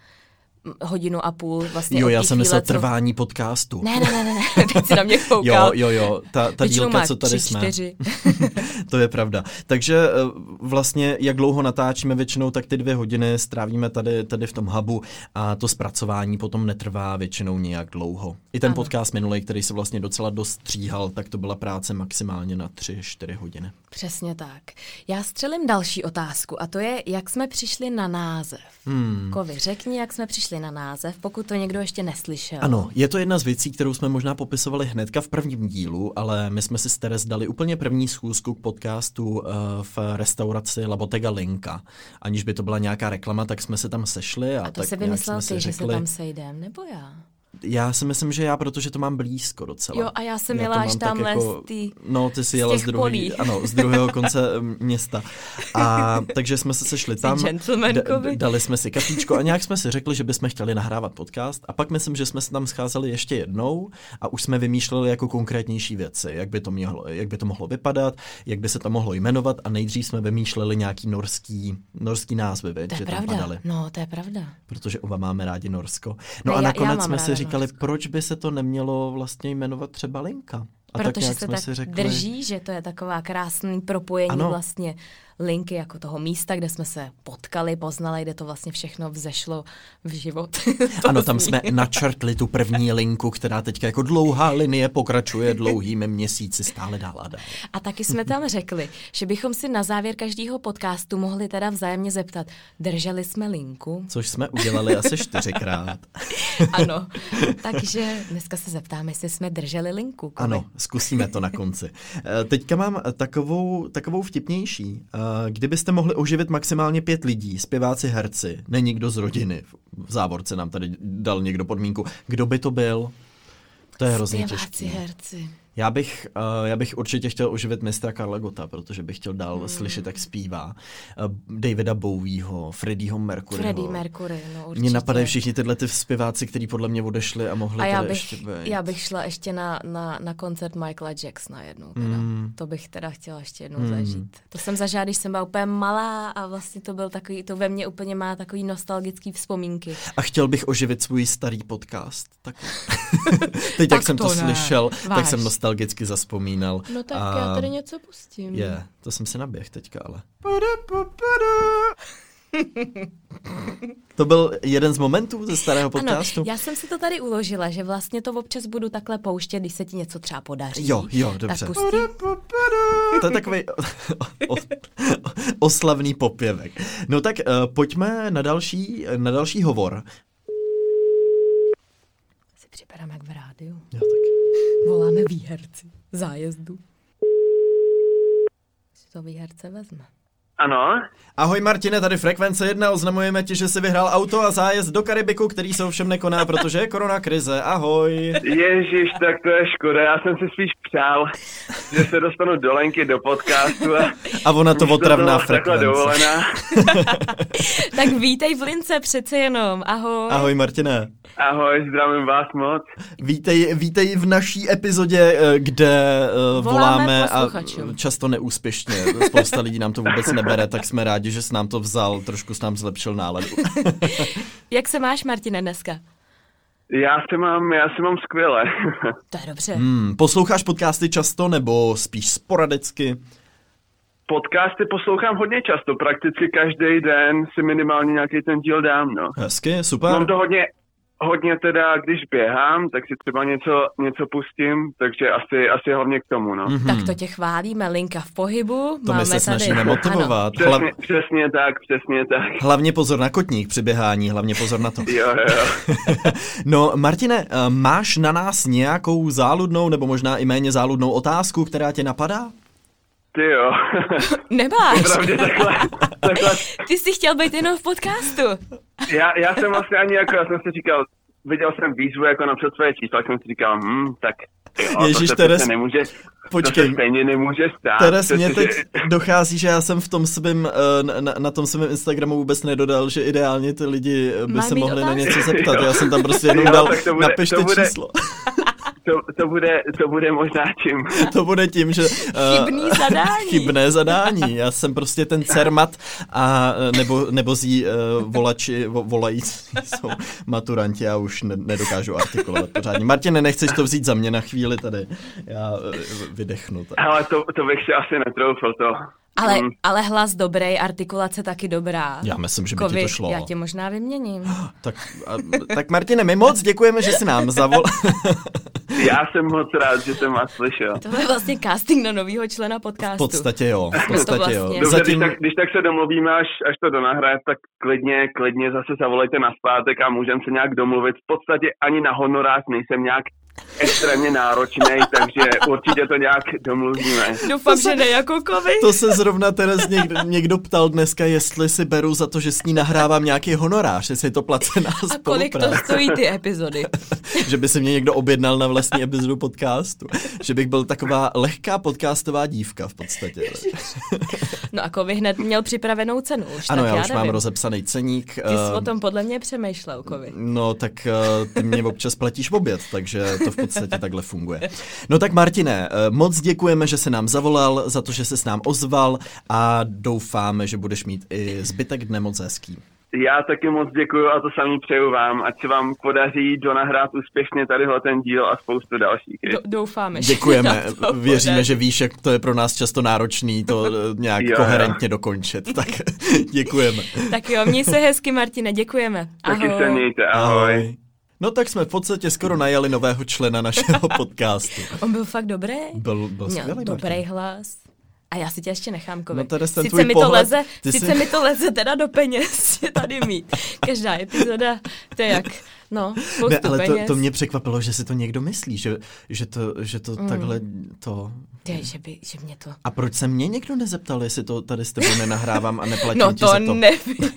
hodinu a půl vlastně. Jo, já jsem myslel co... trvání podcastu. Ne, ne, ne, ne, teď si na mě koukal. Jo, jo, jo, ta, ta dílka, co tady tři, jsme. Čtyři. to je pravda. Takže eh, vlastně, jak dlouho natáčíme většinou, tak ty dvě hodiny strávíme tady, tady v tom hubu a to zpracování potom netrvá většinou nějak dlouho. I ten ano. podcast minulý, který se vlastně docela dost stříhal, tak to byla práce maximálně na tři, čtyři hodiny. Přesně tak. Já střelím další otázku a to je, jak jsme přišli na název. Hmm. Kovi, řekni, jak jsme přišli na název, pokud to někdo ještě neslyšel. Ano, je to jedna z věcí, kterou jsme možná popisovali hnedka v prvním dílu, ale my jsme si s Teres dali úplně první schůzku k podcastu uh, v restauraci Labotega Linka. Aniž by to byla nějaká reklama, tak jsme se tam sešli. A, a to tak se vymyslel ty, že se tam sejdem, nebo já? Já si myslím, že já, protože to mám blízko docela. Jo, a já jsem jela až tamhle jako, z tý, No, ty jsi jela z, druhý, ano, z druhého konce města. A takže jsme se sešli tam, d- dali jsme si kafíčko a nějak jsme si řekli, že bychom chtěli nahrávat podcast. A pak myslím, že jsme se tam scházeli ještě jednou a už jsme vymýšleli jako konkrétnější věci, jak by to, mělo, jak by to mohlo vypadat, jak by se to mohlo jmenovat a nejdřív jsme vymýšleli nějaký norský, norský názvy, to je že pravda. tam padaly. No, to je pravda. Protože oba máme rádi Norsko. No ne, a nakonec já, já jsme si říkali, proč by se to nemělo vlastně jmenovat třeba Linka? A tak Protože nějak se jsme tak si řekli, drží, že to je taková krásný propojení Ano. vlastně linky jako toho místa, kde jsme se potkali, poznali, kde to vlastně všechno vzešlo v život. Ano, tam jsme načrtli tu první linku, která teďka jako dlouhá linie pokračuje dlouhými měsíci stále dál a dál. A taky jsme tam řekli, že bychom si na závěr každého podcastu mohli teda vzájemně zeptat, drželi jsme linku? Což jsme udělali asi čtyřikrát. Ano. Takže dneska se zeptáme, jestli jsme drželi linku. Kovi. Ano, zkusíme to na konci. Eh, Teďka mám takovou, takovou vtipnější. Eh, Kdybyste mohli oživit maximálně pět lidí, zpěváci, herci, ne nikdo z rodiny, v závorce nám tady dal někdo podmínku, kdo by to byl? To je hrozně Zpěváci, těžký. herci. Já bych, uh, já bych určitě chtěl oživit mistra Karla Gota, protože bych chtěl dál hmm. slyšet, jak zpívá. Uh, Davida Bowieho, Freddieho Mercuryho. Freddie Mercury, no určitě. Mně napadají všichni tyhle ty zpěváci, kteří podle mě odešli a mohli A já bych, ještě být. já bych šla ještě na, na, na koncert Michaela Jacksona jednou. Teda. Mm. To bych teda chtěla ještě jednou Mm. zažít. To jsem zažila, když jsem byla úplně malá a vlastně to byl takový, to ve mně úplně má takový nostalgický vzpomínky. A chtěl bych oživit svůj starý podcast. Tak... Teď, jak Tak jsem to, ne. slyšel, tak Váž. jsem nostalgicky zaspomínal. No tak A já tady něco pustím. Je, to jsem si naběh teďka, ale. To byl jeden z momentů ze starého podcastu? Ano, já jsem si to tady uložila, že vlastně to občas budu takhle pouštět, když se ti něco třeba podaří. Jo, jo, dobře. Tak. To je takový o, o, oslavný popěvek. No tak uh, pojďme na další, na další hovor. Si připadám jak v rádiu. Jo, tak. Voláme výherci zájezdu. Si to výherce vezme. Ano, Ahoj Martine, tady Frekvence 1, oznamujeme ti, že jsi vyhrál auto a zájezd do Karibiku, který se ovšem nekoná, protože je korona krize. Ahoj. ježíš, tak to je škoda, já jsem si spíš přál, že se dostanu do Lenky do podcastu a A ona to otravná frekvence. dovolená. Tak vítej v Lince přece jenom. Ahoj. Ahoj Martine. Ahoj, zdravím vás moc. Vítej, vítej v naší epizodě, eh, kde uh, Voláme voláme a často neúspěšně. Spousta lidí nám to vůbec nebere, tak jsme rádi, že jsi nám to vzal, trošku s nám zlepšil náladu. Jak se máš, Martine, dneska? Já se mám, já se mám skvěle. To je dobře. Hmm, posloucháš podcasty často nebo spíš sporadicky? Podcasty poslouchám hodně často, prakticky každý den si minimálně nějaký ten díl dám, no. Hezky, super. Mám to hodně, hodně teda, když běhám, tak si třeba něco, něco pustím, takže asi, asi hlavně k tomu, no. Mhm. Tak to tě chválíme, Linka v pohybu. To Máme my se tady. snažíme Ano. motivovat. Přesně, Hlav, přesně tak, přesně tak. hlavně pozor na kotník při běhání, hlavně pozor na to. Jo, jo. No, Martine, eh, máš na nás nějakou záludnou nebo možná i méně záludnou otázku, která tě napadá? Ty jo. Nemáš. Pravdě takhle, takhle. Ty jsi chtěl být jenom v podcastu. Já, já jsem vlastně ani jako, já jsem si říkal, viděl jsem výzvu jako napřed své čísla, tak jsem si říkal, hm, tak jo, Ježíš, to se Teres, nemůže, to počkej. se stejně nemůže stát. Teres, mě teď že- dochází, že já jsem v tom svým, eh, na- na, na tom svém Instagramu vůbec nedodal, že ideálně ty lidi eh, by Mají se mohli na otázky. něco zeptat. Já jsem tam prostě jenom Jo, dal, tak to bude- napište to bude- číslo. To, to, bude, to bude možná čím. To bude tím, že... Chybný zadání. Chybné zadání. Já jsem prostě ten cermat a eh, nebo, nebo zí uh, volači, vo, volající jsou maturanti, já už ne, nedokážu artikulovat pořádně. Martine, nechceš to vzít za mě na chvíli tady? Já uh, vydechnu. Tak. Ale to, to bych si asi netroufl, to. Ale, Hm. ale hlas dobrý, artikulace taky dobrá. Já myslím, že by Kovi, ti to šlo. Já tě možná vyměním. Tak, a, tak Martine, my moc děkujeme, že jsi nám zavol... Já jsem moc rád, že jsem vás slyšel. To je vlastně casting na novýho člena V podcastu. podstatě jo, v To podstatě jo. vlastně- Dobře, Zatím, když, tak, když tak se domluvíme, až, až to donahraje, tak klidně, klidně zase zavolejte na zpátek a můžeme se nějak domluvit. V podstatě ani na honorář nejsem nějak extrémně náročný, takže určitě to nějak domluvíme. Doufám, že ne jako kovy. to se zrovna teraz někdo, někdo ptal dneska, jestli si beru za to, že s ní nahrávám nějaký honorář, jestli je to placená A kolik to stojí ty epizody? že by si mě někdo objednal na vlastní epizodu podcastu. Že bych byl taková lehká podcastová dívka v podstatě. No a kovy hned měl připravenou cenu už, Ano, tak já já už nevím. mám rozepsaný ceník. Ty jsi eh, o tom podle mě přemýšlel, kovy. No, tak uh, ty mě občas platíš v oběd, takže to v podstatě takhle funguje. No tak Martine, eh, moc děkujeme, že se nám zavolal, za to, že se s nám ozval a doufáme, že budeš mít i zbytek dne moc hezký. Já taky moc děkuji a to samý přeju vám. Ať se vám podaří donahrát úspěšně tadyhle ten díl a spoustu dalších. Do, doufáme, že Děkujeme, to věříme, podaří. že víš, jak to je pro nás často náročný to eh, nějak Jo, jo. koherentně dokončit, tak děkujeme. Tak jo, měj se hezky, Martine, děkujeme. Taky Ahoj. se mějte, ahoj. Ahoj. No tak jsme v podstatě skoro najali nového člena našeho podcastu. On byl fakt dobrý. Byl, byl Měl skvělý, dobrý Martin. hlas. A já si tě ještě nechám kovit. No tady ten sice mi pohled, to leze, sice jsi- mi to leze teda do peněz, je tady mít. Každá epizoda, to je jak, no, Ne, ale to, peněz. to mě překvapilo, že si to někdo myslí, že, že to, že to Mm. takhle to... Ty, že, by, že mě to... A proč se mě někdo nezeptal, jestli to tady s tebou nenahrávám a neplatím No ti to za to? nevím.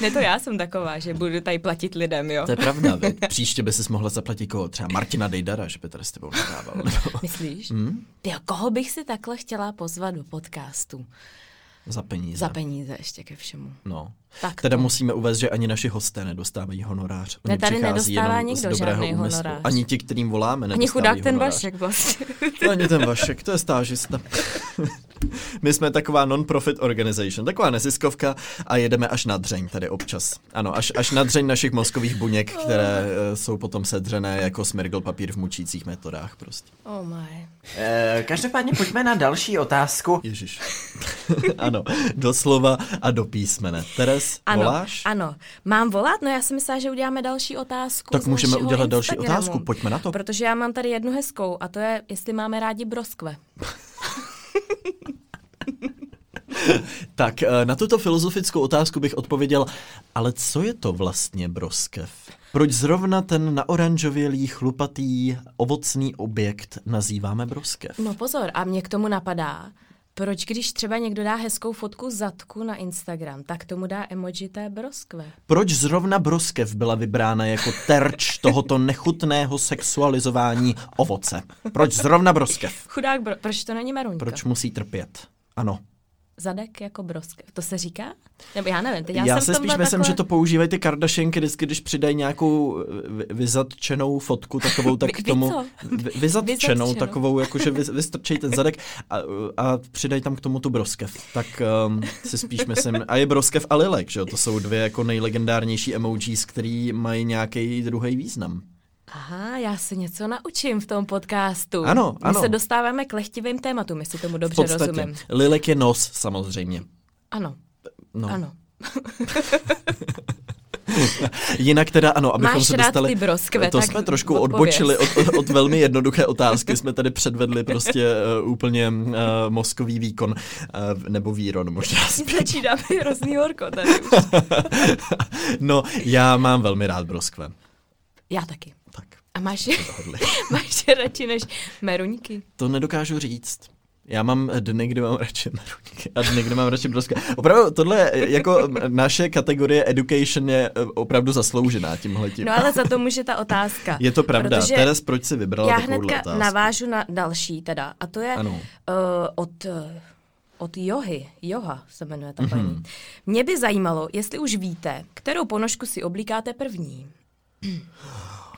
ne, to já jsem taková, že budu tady platit lidem, jo. To je pravda, veď. Příště by si mohla zaplatit koho? Třeba Martina Dejdara, že by tady s tebou nahrával. Nebo Myslíš? Hmm? Ty, koho bych si takhle chtěla pozvat do podcastu? Za peníze. Za peníze ještě ke všemu. No. Tak Teda to. musíme uvést, že ani naši hosté nedostávají honorář. Oni Ne, tady nedostává jenom z nikdo dobrého žádný úmyslu. honorář. Ani ti, kterým voláme, Ani chudák ten honorář. Vašek vlastně. Ani ten Vašek, to je stážista. My jsme taková non-profit organization, taková neziskovka a jedeme až na dřeň tady občas. Ano, až, až na dřeň našich mozkových buněk, které eh, jsou potom sedřené jako smirgl papír v mučících metodách prostě. Oh my. Eh, každopádně pojďme na další otázku. Ježíš. ano, doslova a do písmene. Teres, Ano, voláš? ano. Mám volat? No já jsem myslela, že uděláme další otázku Tak můžeme udělat další Instagramu. otázku, pojďme na to. Protože já mám tady jednu hezkou a to je, jestli máme rádi broskve. Tak eh, na tuto filozofickou otázku bych odpověděl, ale co je to vlastně broskev? Proč zrovna ten naoranžovělý, chlupatý, ovocný objekt nazýváme broskev? No pozor, a mě k tomu napadá, proč když třeba někdo dá hezkou fotku zadku na Instagram, tak tomu dá emoji té broskve. Proč zrovna broskev byla vybrána jako terč tohoto nechutného sexualizování ovoce? Proč zrovna broskev? Chudák, bro- proč to není Maruňka? Proč musí trpět? Ano. Zadek jako broskev. To se říká? Nebo já nevím. Teď já, Já, jsem se spíš myslím, takhle... že to používají ty Kardashianky vždycky, když přidají nějakou vy- vyzatčenou fotku takovou, tak k tomu... Vyzatčenou Vyzatčenou. takovou, jakože vy, vystrčejí ten zadek a, a přidají tam k tomu tu broskev. Tak um, si spíš myslím... A je broskev a lilek, že jo? To jsou dvě jako nejlegendárnější emojis, který mají nějaký druhý význam. Aha, já se něco naučím v tom podcastu. Ano, My ano. se dostáváme k lehtivým tématům, jestli tomu V dobře podstatě. rozumím. Lilek je nos, samozřejmě. Ano, No. ano. Jinak teda ano, abychom Máš se rád dostali... ty broskve, to jsme trošku odpověz. odbočili od, od, od velmi jednoduché otázky, jsme tady předvedli prostě uh, úplně uh, mozkový výkon, uh, nebo výron možná. Začíná mi hrozný horko tady už. No, já mám velmi rád broskve. Já taky. Tak, A máš, dohodli. máš je radši než meruňky? To nedokážu říct. Já mám dny, kdy mám radši meruňky a dny, kdy mám radši broskve. Opravdu, tohle je jako naše kategorie education je eh, opravdu zasloužená tímhletím. No ale za to může ta otázka. Je to pravda. Protože Teres, proč jsi vybrala Já takovouhle hnedka otázku? navážu na další teda. A to je Ano. uh, od, uh, od Johy. Joha se jmenuje ta paní. Mě by zajímalo, jestli už víte, kterou ponožku si oblíkáte první.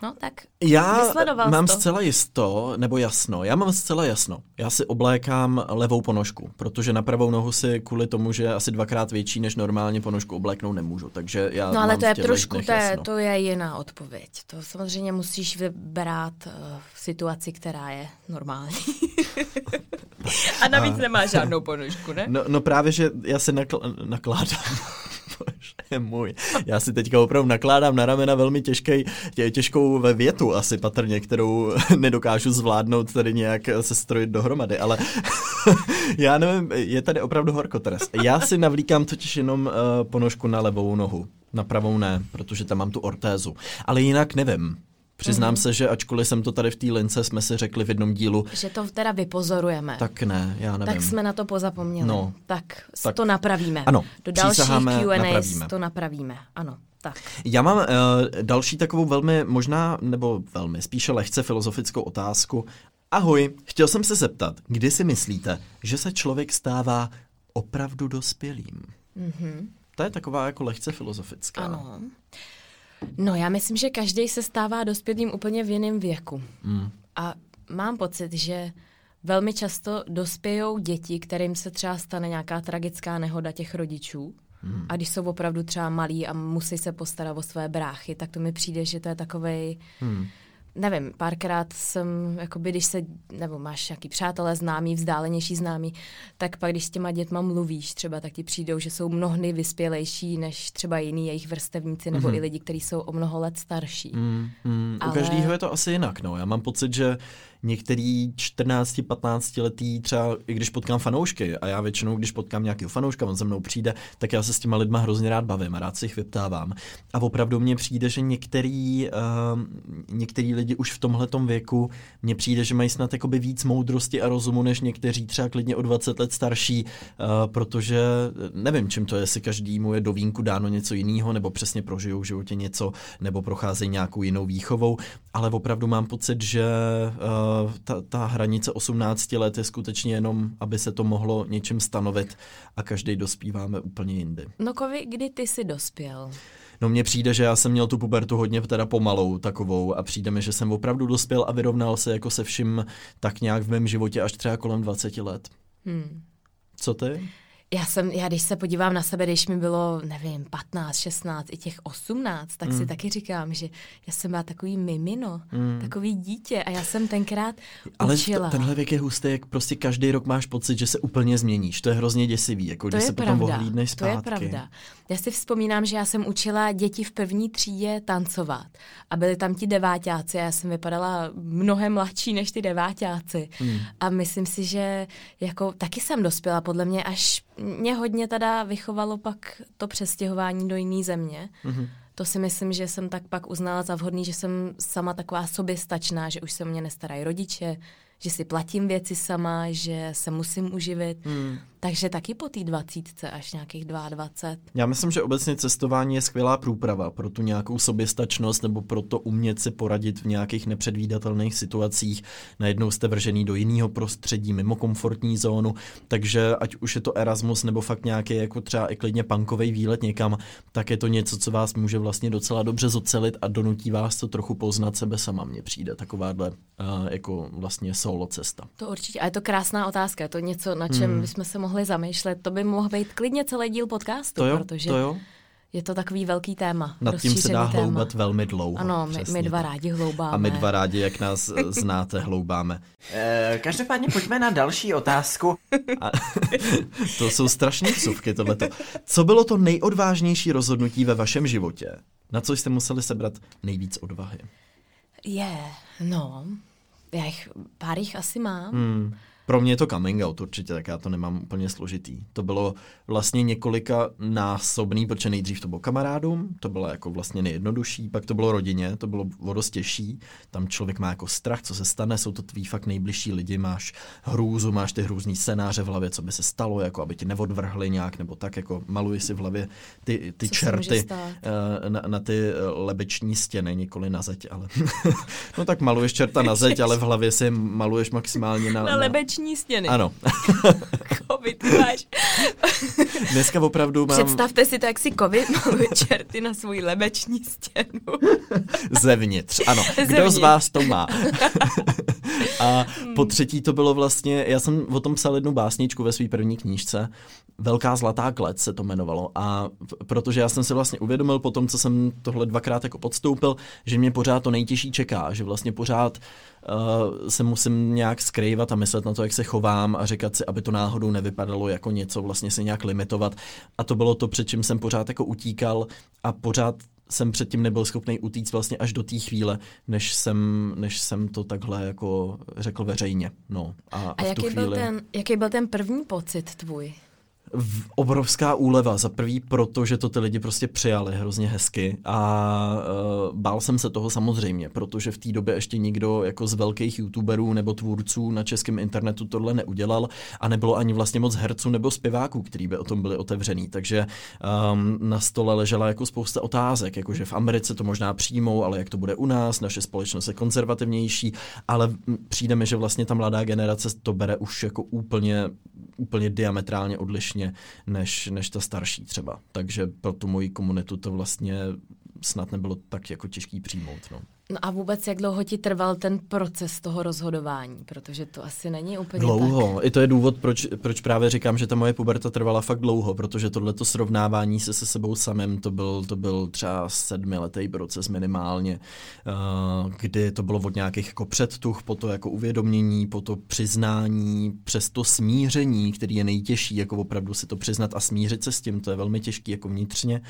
No tak Já mám to? zcela jisto, nebo jasno. Já mám zcela jasno. Já si oblékám levou ponožku, protože na pravou nohu si kvůli tomu, že je asi dvakrát větší než normálně ponožku obléknout nemůžu. Takže já No ale mám to je trošku, to je, to je jiná odpověď. To samozřejmě musíš vybrat uh, v situaci, která je normální. A navíc nemá žádnou ponožku, ne? No, no právě, že já si nakl- nakládám. Bože můj. Já si teďka opravdu nakládám na ramena velmi těžkej, tě, těžkou ve větu asi patrně, kterou nedokážu zvládnout tady nějak se strojit dohromady, ale já nevím, je tady opravdu horko teraz. Já si navlíkám totiž jenom uh, ponožku na levou nohu, na pravou ne, protože tam mám tu ortézu. Ale jinak nevím. Přiznám Mhm. se, že ačkoliv jsem to tady v té lince jsme si řekli v jednom dílu, Že to teda vypozorujeme. tak ne, já nevím. Tak jsme na to pozapomněli. No. tak, Tak- to napravíme. Ano, Do dalších Q&A napravíme. to napravíme. Ano, tak. Já mám uh, další takovou velmi, možná, nebo velmi, spíše lehce filozofickou otázku. Ahoj, chtěl jsem se zeptat, kdy si myslíte, že se člověk stává opravdu dospělým? Mm-hmm. To je taková jako lehce filozofická. Ano. No, já myslím, že každý se stává dospělým úplně v jiném věku. Mm. A mám pocit, že velmi často dospějou děti, kterým se třeba stane nějaká tragická nehoda těch rodičů. Hmm. A když jsou opravdu třeba malí a musí se postarat o své bráchy, tak to mi přijde, že to je takovej... Hmm nevím, párkrát jsem, jakoby, když se, nebo máš nějaký přátelé známý, vzdálenější známý, tak pak, když s těma dětma mluvíš třeba, tak ti přijdou, že jsou mnohdy vyspělejší než třeba jiný jejich vrstevníci nebo mm-hmm. i lidi, kteří jsou o mnoho let starší. Mm, mm, Ale... U každého je to asi jinak, no. Já mám pocit, že některý 14-15 letý třeba, i když potkám fanoušky, a já většinou, když potkám nějakého fanouška, on se mnou přijde, tak já se s těma lidma hrozně rád bavím a rád si jich vyptávám. A opravdu mně přijde, že některý, uh, některý lidi už v tomhle věku, mně přijde, že mají snad jakoby víc moudrosti a rozumu, než někteří třeba klidně o 20 let starší, uh, protože nevím, čím to je, jestli každému je do vínku dáno něco jiného, nebo přesně prožijou v životě něco, nebo procházejí nějakou jinou výchovou, ale opravdu mám pocit, že uh, ta, ta hranice 18 let je skutečně jenom, aby se to mohlo něčím stanovit a každý dospíváme úplně jindy. No Kovi, kdy ty jsi dospěl? No mně přijde, že já jsem měl tu pubertu hodně teda pomalou takovou a přijde mi, že jsem opravdu dospěl a vyrovnal se jako se vším tak nějak v mém životě až třeba kolem 20 let. Hmm. Co ty? Já jsem, já když se podívám na sebe, když mi bylo, nevím, 15, 16, i těch 18, tak mm. si taky říkám, že já jsem byla takový mimino, mm. takový dítě a já jsem tenkrát Ale učila. tenhle věk je hustý, jak prostě každý rok máš pocit, že se úplně změníš. To je hrozně děsivý, jako to když se pravda. potom ohlídneš zpátky. To je pravda. Já si vzpomínám, že já jsem učila děti v první třídě tancovat a byli tam ti devátáci a já jsem vypadala mnohem mladší než ty devátáci. Mm. A myslím si, že jako taky jsem dospěla podle mě až mě hodně teda vychovalo pak to přestěhování do jiné země. Mm-hmm. To si myslím, že jsem tak pak uznala za vhodný, že jsem sama taková soběstačná, že už se mě nestarají rodiče, že si platím věci sama, že se musím uživit. Hmm. Takže taky po té dvacítce až nějakých 22. Já myslím, že obecně cestování je skvělá průprava pro tu nějakou soběstačnost nebo pro to umět si poradit v nějakých nepředvídatelných situacích. Najednou jste vržený do jiného prostředí, mimo komfortní zónu, takže ať už je to Erasmus nebo fakt nějaký jako třeba i klidně punkový výlet někam, tak je to něco, co vás může vlastně docela dobře zocelit a donutí vás to trochu poznat sebe sama. Mně přijde takováhle uh, jako vlastně solo cesta. To určitě, a je to krásná otázka, je to něco, na čem hmm. bychom se mohli zamýšlet. To by mohl být klidně celý díl podcastu, to jo, protože to jo. je to takový velký téma. Nad tím se dá téma. hloubat velmi dlouho. Ano, my, my dva rádi hloubáme. A my dva rádi, jak nás znáte, hloubáme. E, každopádně pojďme na další otázku. A, to jsou strašné vsuvky tohleto. Co bylo to nejodvážnější rozhodnutí ve vašem životě? Na co jste museli sebrat nejvíc odvahy? Je, yeah, no, já jich, pár jich asi mám. Hmm. Pro mě je to coming out určitě, tak já to nemám úplně složitý. To bylo vlastně několika násobný, protože nejdřív to bylo kamarádům, to bylo jako vlastně nejjednodušší, pak to bylo rodině, to bylo o dost těžší. Tam člověk má jako strach, co se stane, jsou to tví fakt nejbližší lidi, máš hrůzu, máš ty hrůzný scénáře v hlavě, co by se stalo, jako aby ti neodvrhli nějak, nebo tak, jako maluji si v hlavě ty, ty čerty uh, na, na ty lebeční stěny, nikoli na zeď, ale no tak maluješ čerta na zeď, ale v hlavě si maluješ maximálně na, na, na lebeční stěny. Ano. COVID máš. Dneska opravdu mám... Představte si to, jak si COVID maluje čerty na svůj lebeční stěnu. Zevnitř, ano. Zevnitř. Kdo z vás to má? A po třetí to bylo vlastně, já jsem o tom psal jednu básničku ve své první knížce, Velká zlatá klec se to jmenovalo a protože já jsem si vlastně uvědomil po tom, co jsem tohle dvakrát jako podstoupil, že mě pořád to nejtěžší čeká, že vlastně pořád uh, se musím nějak skrývat a myslet na to, jak se chovám a říkat si, aby to náhodou nevypadalo jako něco, vlastně se nějak limitovat. A to bylo to, před čím jsem pořád jako utíkal a pořád jsem předtím nebyl schopný utíct vlastně až do té chvíle, než jsem, než jsem to takhle jako řekl veřejně. No, a, a, a jaký, chvíli... byl ten, jaký byl ten první pocit tvůj? Obrovská úleva. Za prvý proto, že to ty lidi prostě přijali hrozně hezky a uh, bál jsem se toho samozřejmě, protože v té době ještě nikdo jako z velkých youtuberů nebo tvůrců na českém internetu tohle neudělal a nebylo ani vlastně moc herců nebo zpěváků, kteří by o tom byli otevřený. Takže um, na stole ležela jako spousta otázek, jakože v Americe to možná přijmou, ale jak to bude u nás, naše společnost je konzervativnější, ale přijde mi, že vlastně ta mladá generace to bere už jako úplně, úplně diametrálně odlišně než, než ta starší třeba. Takže pro tu moji komunitu to vlastně snad nebylo tak jako těžký přijmout. No. No a vůbec, jak dlouho ti trval ten proces toho rozhodování? Protože to asi není úplně Dlouho. tak. I to je důvod, proč, proč právě říkám, že ta moje puberta trvala fakt dlouho, protože tohleto srovnávání se se sebou samým, to byl, to byl třeba sedmiletý proces minimálně, uh, kdy to bylo od nějakých jako předtuch, po to jako uvědomění, po to přiznání, přes to smíření, který je nejtěžší, jako opravdu si to přiznat a smířit se s tím, to je velmi těžký jako vnitřně.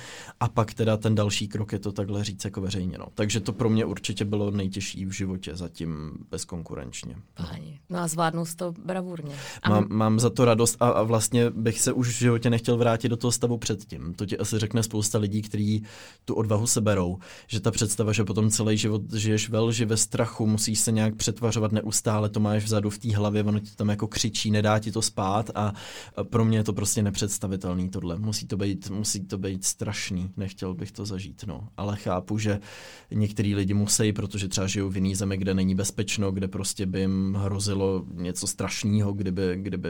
A pak teda ten další krok je to takhle říct jako veřejně. No. Takže to pro mě určitě určitě bylo nejtěžší v životě, zatím bezkonkurenčně. Páni. No a zvládnu to bravurně. Mám, mám za to radost a, a vlastně bych se už v životě nechtěl vrátit do toho stavu předtím. To ti asi řekne spousta lidí, kteří tu odvahu seberou, že ta představa, že potom celý život žiješ ve lži, ve strachu, musíš se nějak přetvařovat neustále, to máš vzadu v té hlavě, ono ti tam jako křičí, nedá ti to spát a, a pro mě je to prostě nepředstavitelný tohle. Musí to být, musí to být strašný, nechtěl bych to zažít, no. Ale chápu, že některý lidi musí musí, protože třeba žijou v jiný zemi, kde není bezpečno, kde prostě by jim hrozilo něco strašného, kdyby, kdyby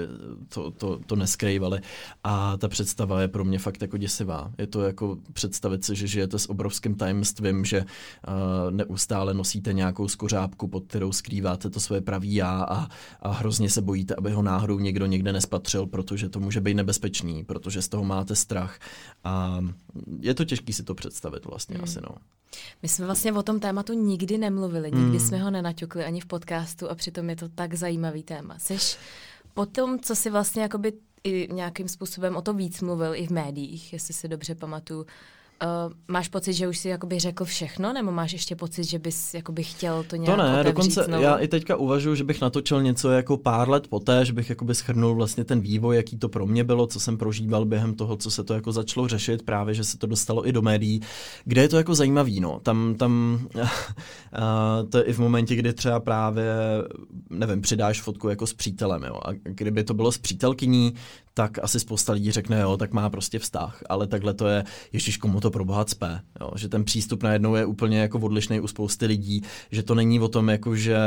to, to, to neskrývali. A ta představa je pro mě fakt jako děsivá. Je to jako představit si, že žijete s obrovským tajemstvím, že uh, neustále nosíte nějakou skořápku, pod kterou skrýváte to své pravý já a, a hrozně se bojíte, aby ho náhodou někdo někde nespatřil, protože to může být nebezpečný, protože z toho máte strach. A je to těžké si to představit vlastně hmm. asi, no. My jsme vlastně o tom tématu nikdy nemluvili, nikdy hmm. jsme ho nenaťukli ani v podcastu a přitom je to tak zajímavý téma. Jsi po tom, co si vlastně jakoby i nějakým způsobem o to víc mluvil i v médiích, jestli si dobře pamatuju, Uh, máš pocit, že už si jakoby řekl všechno, nebo máš ještě pocit, že bys jakoby chtěl to nějak To ne, dokonce znovu? já i teďka uvažuji, že bych natočil něco jako pár let poté, že bych jakoby schrnul vlastně ten vývoj, jaký to pro mě bylo, co jsem prožíval během toho, co se to jako začalo řešit, právě, že se to dostalo i do médií, kde je to jako zajímavý, no. Tam, tam uh, to je i v momentě, kdy třeba právě, nevím, přidáš fotku jako s přítelem, jo, a kdyby to bylo s přítelkyní, tak asi spousta lidí řekne, jo, tak má prostě vztah, ale takhle to je, ježiš, komu to pro boha cpe, jo, že ten přístup najednou je úplně jako odlišný u spousty lidí, že to není o tom, jako že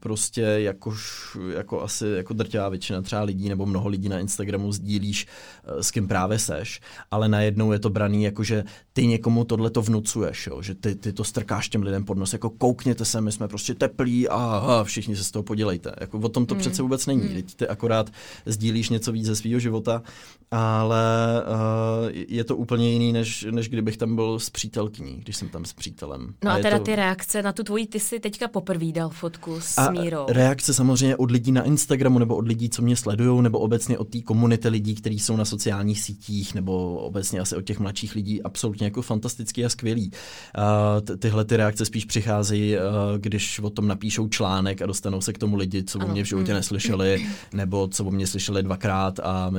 prostě jakož, jako asi jako drtivá většina třeba lidí nebo mnoho lidí na Instagramu sdílíš, eh, s kým právě seš, ale najednou je to braný jako, že ty někomu tohle to vnucuješ, jo, že ty, ty to strkáš těm lidem pod nos, jako koukněte se, my jsme prostě teplí a, a všichni se z toho podělejte. Jako o tom to mm. přece vůbec není, mm. ty akorát sdílíš něco víc ze svého života, ale uh, je to úplně jiný, než, než kdybych tam byl s přítelkyní, když jsem tam s přítelem. No a, a teda to... ty reakce na tu tvoji, ty si teďka poprvé dal fotku s a Mírou. reakce samozřejmě od lidí na Instagramu, nebo od lidí, co mě sledují, nebo obecně od té komunity lidí, kteří jsou na sociálních sítích, nebo obecně asi od těch mladších lidí, absolutně jako fantastický a skvělý. Uh, tyhle ty reakce spíš přicházejí, uh, když o tom napíšou článek a dostanou se k tomu lidi, co o mě v životě mm. neslyšeli, nebo co o mě slyšeli dvakrát a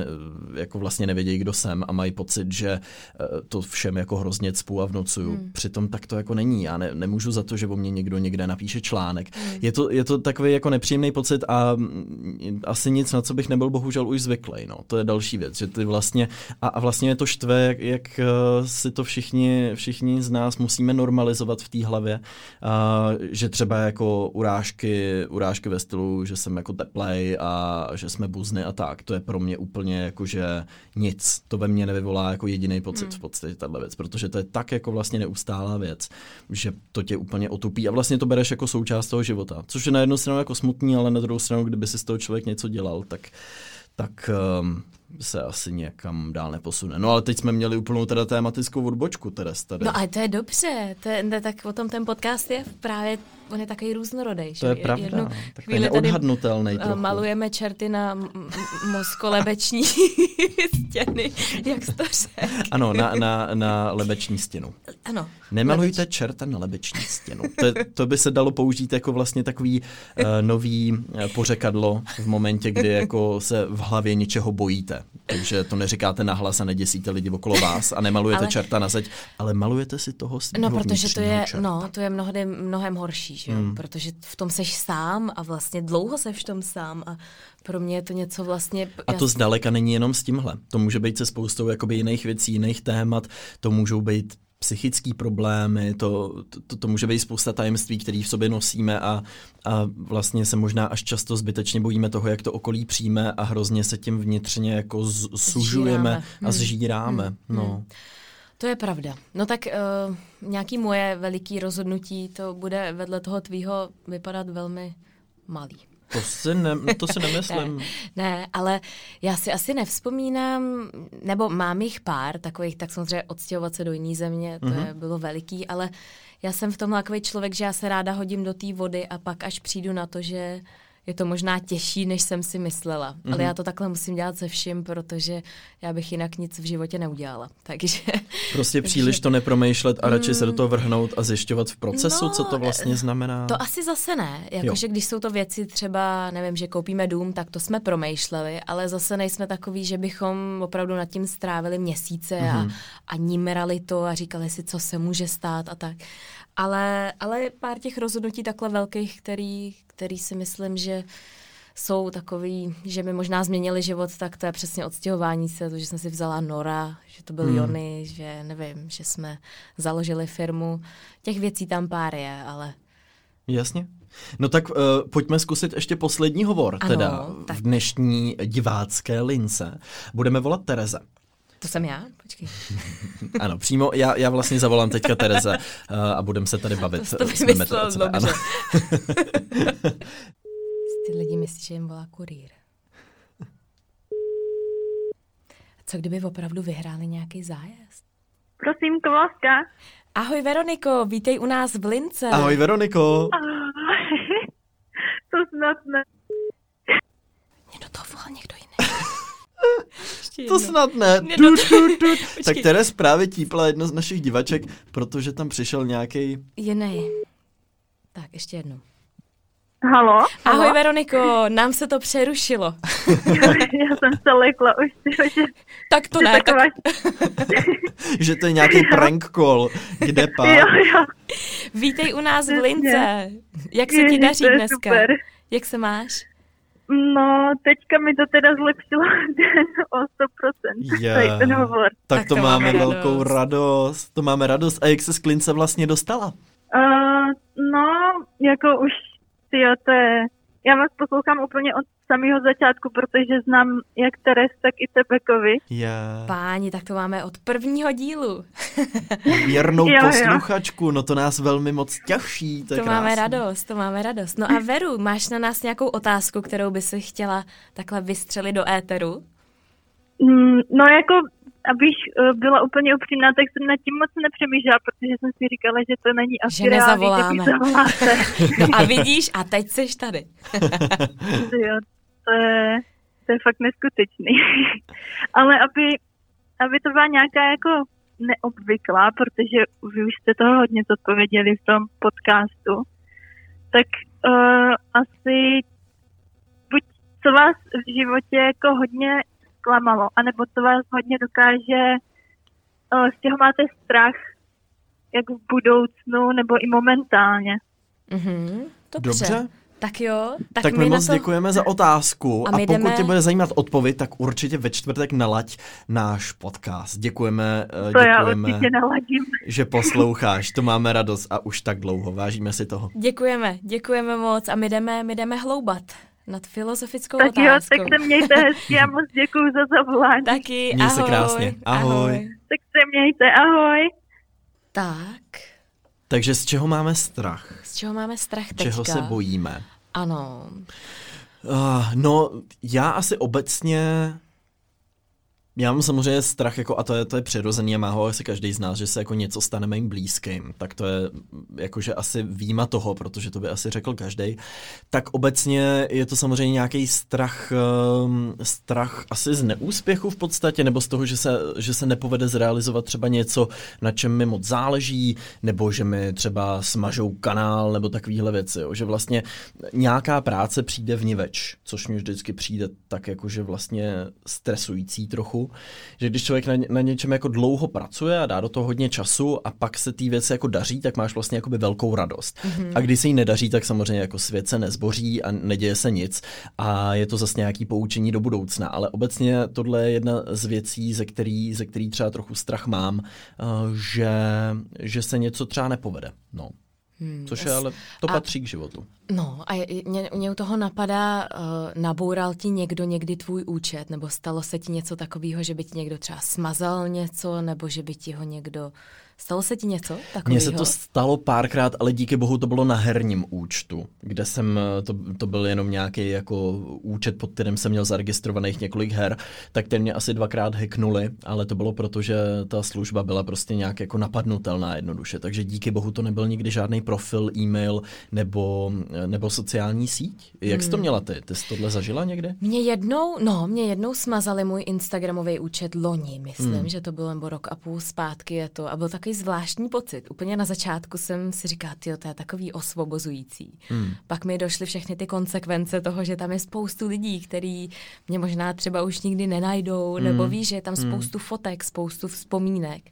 jako vlastně nevědějí, kdo jsem a mají pocit, že eh, to všem jako hrozně cpu a vnucuju. Hmm. Přitom tak to jako není. Já ne, nemůžu za to, že o mě někdo někde napíše článek. Hmm. Je, to, je to takový jako nepříjemný pocit a mm, asi nic, na co bych nebyl bohužel už zvyklý. No. To je další věc, že ty vlastně, a, a vlastně je to štve, jak, jak eh, si to všichni, všichni z nás musíme normalizovat v té hlavě, a, že třeba jako urážky, urážky ve stylu, že jsem jako teplej a že jsme buzny a tak, to je pro mě úplně jakože nic. To ve mně nevyvolá jako jediný pocit hmm. v podstatě tahle věc, protože to je tak jako vlastně neustálá věc, že to tě úplně otupí a vlastně to bereš jako součást toho života. Což je na jednu stranu jako smutný, ale na druhou stranu, kdyby si z toho člověk něco dělal, tak tak um, se asi někam dál neposune. No ale teď jsme měli úplnou teda tématickou odbočku teda tady. No ale to je dobře, to je, tak o tom ten podcast je právě, on je takový různorodý. To je že? pravda, Jednu takový neodhadnutelný trochu. Malujeme čerty na moskolebeční stěny, jak jsi to řekl. Ano, na, na, na lebeční stěnu. Ano. Nemalujte lebeč. čerta na lebeční stěnu. To, to by se dalo použít jako vlastně takový uh, nový uh, pořekadlo v momentě, kdy jako se v hlavě něčeho bojíte takže to neříkáte nahlas a neděsíte lidi okolo vás a nemalujete ale... čerta na zeď, ale malujete si toho No, protože to je, no, to je mnohdy mnohem horší, že jo? Hmm. protože v tom seš sám a vlastně dlouho seš v tom sám a pro mě je to něco vlastně... A to zdaleka není jenom s tímhle. To může být se spoustou jakoby jiných věcí, jiných témat, to můžou být psychické problémy, to, to, to může být spousta tajemství, které v sobě nosíme a, a vlastně se možná až často zbytečně bojíme toho, jak to okolí přijme a hrozně se tím vnitřně jako z, sužujeme a hmm. zžíráme. Hmm. No. To je pravda. No tak uh, nějaký moje veliký rozhodnutí, to bude vedle toho tvýho vypadat velmi malý. To si, ne, to si nemyslím. ne, ne, ale já si asi nevzpomínám, nebo mám jich pár takových, tak samozřejmě odstěhovat se do jiné země, to mm-hmm. je, bylo veliký, ale já jsem v tom takový člověk, že já se ráda hodím do té vody a pak až přijdu na to, že je to možná těžší, než jsem si myslela. Mm-hmm. Ale mhm. já to takhle musím dělat se vším, protože já bych jinak nic v životě neudělala. Takže, prostě příliš to nepromýšlet a radši mm, se do toho vrhnout a zjišťovat v procesu, no, co to vlastně znamená. To asi zase ne. Jakože když jsou to věci třeba, nevím, že koupíme dům, tak to jsme promýšleli, ale zase nejsme takový, že bychom opravdu nad tím strávili měsíce mm-hmm. a, mhm. a nímerali to a říkali si, co se může stát a tak. Ale, ale pár těch rozhodnutí takhle velkých, který, který si myslím, že jsou takový, že mi možná změnili život, tak to je přesně odstěhování se, to, že jsem si vzala Nora, že to byl hmm. Jony, že nevím, že jsme založili firmu. Těch věcí tam pár je, ale... Jasně. No tak uh, pojďme zkusit ještě poslední hovor, ano, teda tak. v dnešní divácké lince. Budeme volat Tereze. To jsem já? Počkej. ano, přímo, já, já vlastně zavolám teďka Tereze uh, a budeme se tady bavit. To, to vymyslel dobře. Ty lidi myslí, že jim volá kurýr. Co kdyby opravdu vyhráli nějaký zájezd? Prosím, Kovaska. Ahoj Veroniko, vítej u nás v Lince. Ahoj Veroniko. to snad ne. Mě do toho volal někdo jiný. To snad ne. Du, du, du. tak Teres právě típla jedno z našich divaček, protože tam přišel nějaký. Jiný. Tak, ještě jednou. Halo? Ahoj Halo? Veroniko, nám se to přerušilo. Já jsem se lekla už, že... Tak to ne. Taková... Tak... že to je nějaký prank call. Kde pán? Jo, jo. Vítej u nás v Lince. Jak se ti daří dneska? Super. Jak se máš? No, teďka mi to teda zlepšilo o 100%. Yeah. ten hovor. Tak, tak to, to máme, máme velkou radost. To máme radost. A jak se z Klince vlastně dostala? Uh, no, jako už, tyjo, to je... Já vás poslouchám úplně od samého začátku, protože znám jak Teres, tak i Tebekovi. Yeah. Páni, tak to máme od prvního dílu. Věrnou jo, posluchačku, jo. no to nás velmi moc těší. To, to máme radost, to máme radost. No a Veru, máš na nás nějakou otázku, kterou by si chtěla takhle vystřelit do éteru? Mm, no jako, abych eh, byla úplně upřímná, tak jsem nad tím moc nepřemýšlela, protože jsem si říkala, že to není asi že nezavoláme. no a vidíš, a teď jsi tady. jo, to je, to je fakt neskutečný. Ale aby, aby to byla nějaká jako neobvyklá, protože vy už jste toho hodně zodpověděli v tom podcastu, tak uh, asi buď co vás v životě jako hodně zklamalo, anebo co vás hodně dokáže, z čeho máte strach, jak v budoucnu, nebo i momentálně. Mm-hmm, dobře. dobře. Tak jo. Tak, tak my, my moc to... děkujeme za otázku a, a pokud jdeme... tě bude zajímat odpověď, tak určitě ve čtvrtek nalaď náš podcast. Děkujeme, eh, to děkujeme já naladím. že posloucháš, to máme radost a už tak dlouho, vážíme si toho. Děkujeme, děkujeme moc a my jdeme, my jdeme hloubat nad filozofickou tak otázkou. Tak jo, tak se mějte hezky a moc děkuji za zavolání. Taky, Měj ahoj. se krásně, ahoj. ahoj. Tak se mějte, ahoj. Tak. Takže z čeho máme strach? Z čeho máme strach teďka? Čeho se bojíme? Ano. Uh, no, já asi obecně já mám samozřejmě strach, jako, a to je, to je přirozený a má ho asi každý z nás, že se jako něco stane mým blízkým, tak to je jakože asi výjima toho, protože to by asi řekl každý. Tak obecně je to samozřejmě nějaký strach, um, strach asi z neúspěchu v podstatě, nebo z toho, že se, že se nepovede zrealizovat třeba něco, na čem mi moc záleží, nebo že mi třeba smažou kanál, nebo takovéhle věci, jo. že vlastně nějaká práce přijde v niveč, což mi vždycky přijde tak jakože vlastně stresující trochu že když člověk na, na něčem jako dlouho pracuje a dá do toho hodně času a pak se ty věci jako daří, tak máš vlastně jakoby velkou radost. Mm-hmm. A když se jí nedaří, tak samozřejmě jako svět se nezboří a neděje se nic a je to zase nějaký poučení do budoucna. Ale obecně tohle je jedna z věcí, ze který, ze který třeba trochu strach mám, uh, že, že se něco třeba nepovede. No. Hmm, což je ale, to a, patří k životu. No a mě, mě u toho napadá, uh, naboural ti někdo někdy tvůj účet, nebo stalo se ti něco takového, že by ti někdo třeba smazal něco, nebo že by ti ho někdo Stalo se ti něco takového? Mně se to stalo párkrát, ale díky bohu to bylo na herním účtu, kde jsem, to, to byl jenom nějaký jako účet, pod kterým jsem měl zaregistrovaných několik her, tak ten mě asi dvakrát hacknuli, ale to bylo proto, že ta služba byla prostě nějak jako napadnutelná jednoduše, takže díky bohu to nebyl nikdy žádný profil, e-mail nebo, nebo sociální síť. Jak hmm. jsi to hmm. měla ty? Ty jsi tohle zažila někdy? Mě jednou, no, mě jednou smazali můj Instagramový účet loni, myslím, hmm. že to bylo nebo rok a půl zpátky je to a byl takový zvláštní pocit. Úplně na začátku jsem si říkala, ty to je takový osvobozující. Hmm. Pak mi došly všechny ty konsekvence toho, že tam je spoustu lidí, který mě možná třeba už nikdy nenajdou, hmm. nebo ví, že je tam hmm. spoustu fotek, spoustu vzpomínek.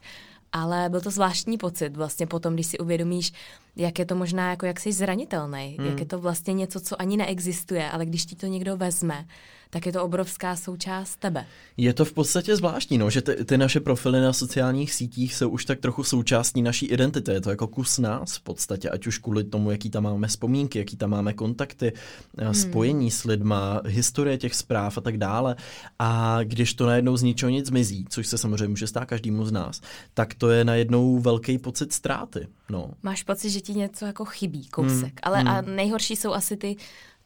Ale byl to zvláštní pocit vlastně potom, když si uvědomíš, jak je to možná jako jak jsi zranitelný, hmm. jak je to vlastně něco, co ani neexistuje, ale když ti to někdo vezme, tak je to obrovská součást tebe. Je to v podstatě zvláštní, no, že ty, ty naše profily na sociálních sítích jsou už tak trochu součástí naší identity. Je to jako kus nás v podstatě, ať už kvůli tomu, jaký tam máme vzpomínky, jaký tam máme kontakty, eh, hmm. spojení s lidma, historie těch zpráv a tak dále. A když to najednou z ničeho nic zmizí, což se samozřejmě může stát každému z nás, tak to je najednou velký pocit ztráty. No. Máš pocit, že ti něco jako chybí, kousek. Hmm. Ale hmm. a nejhorší jsou asi ty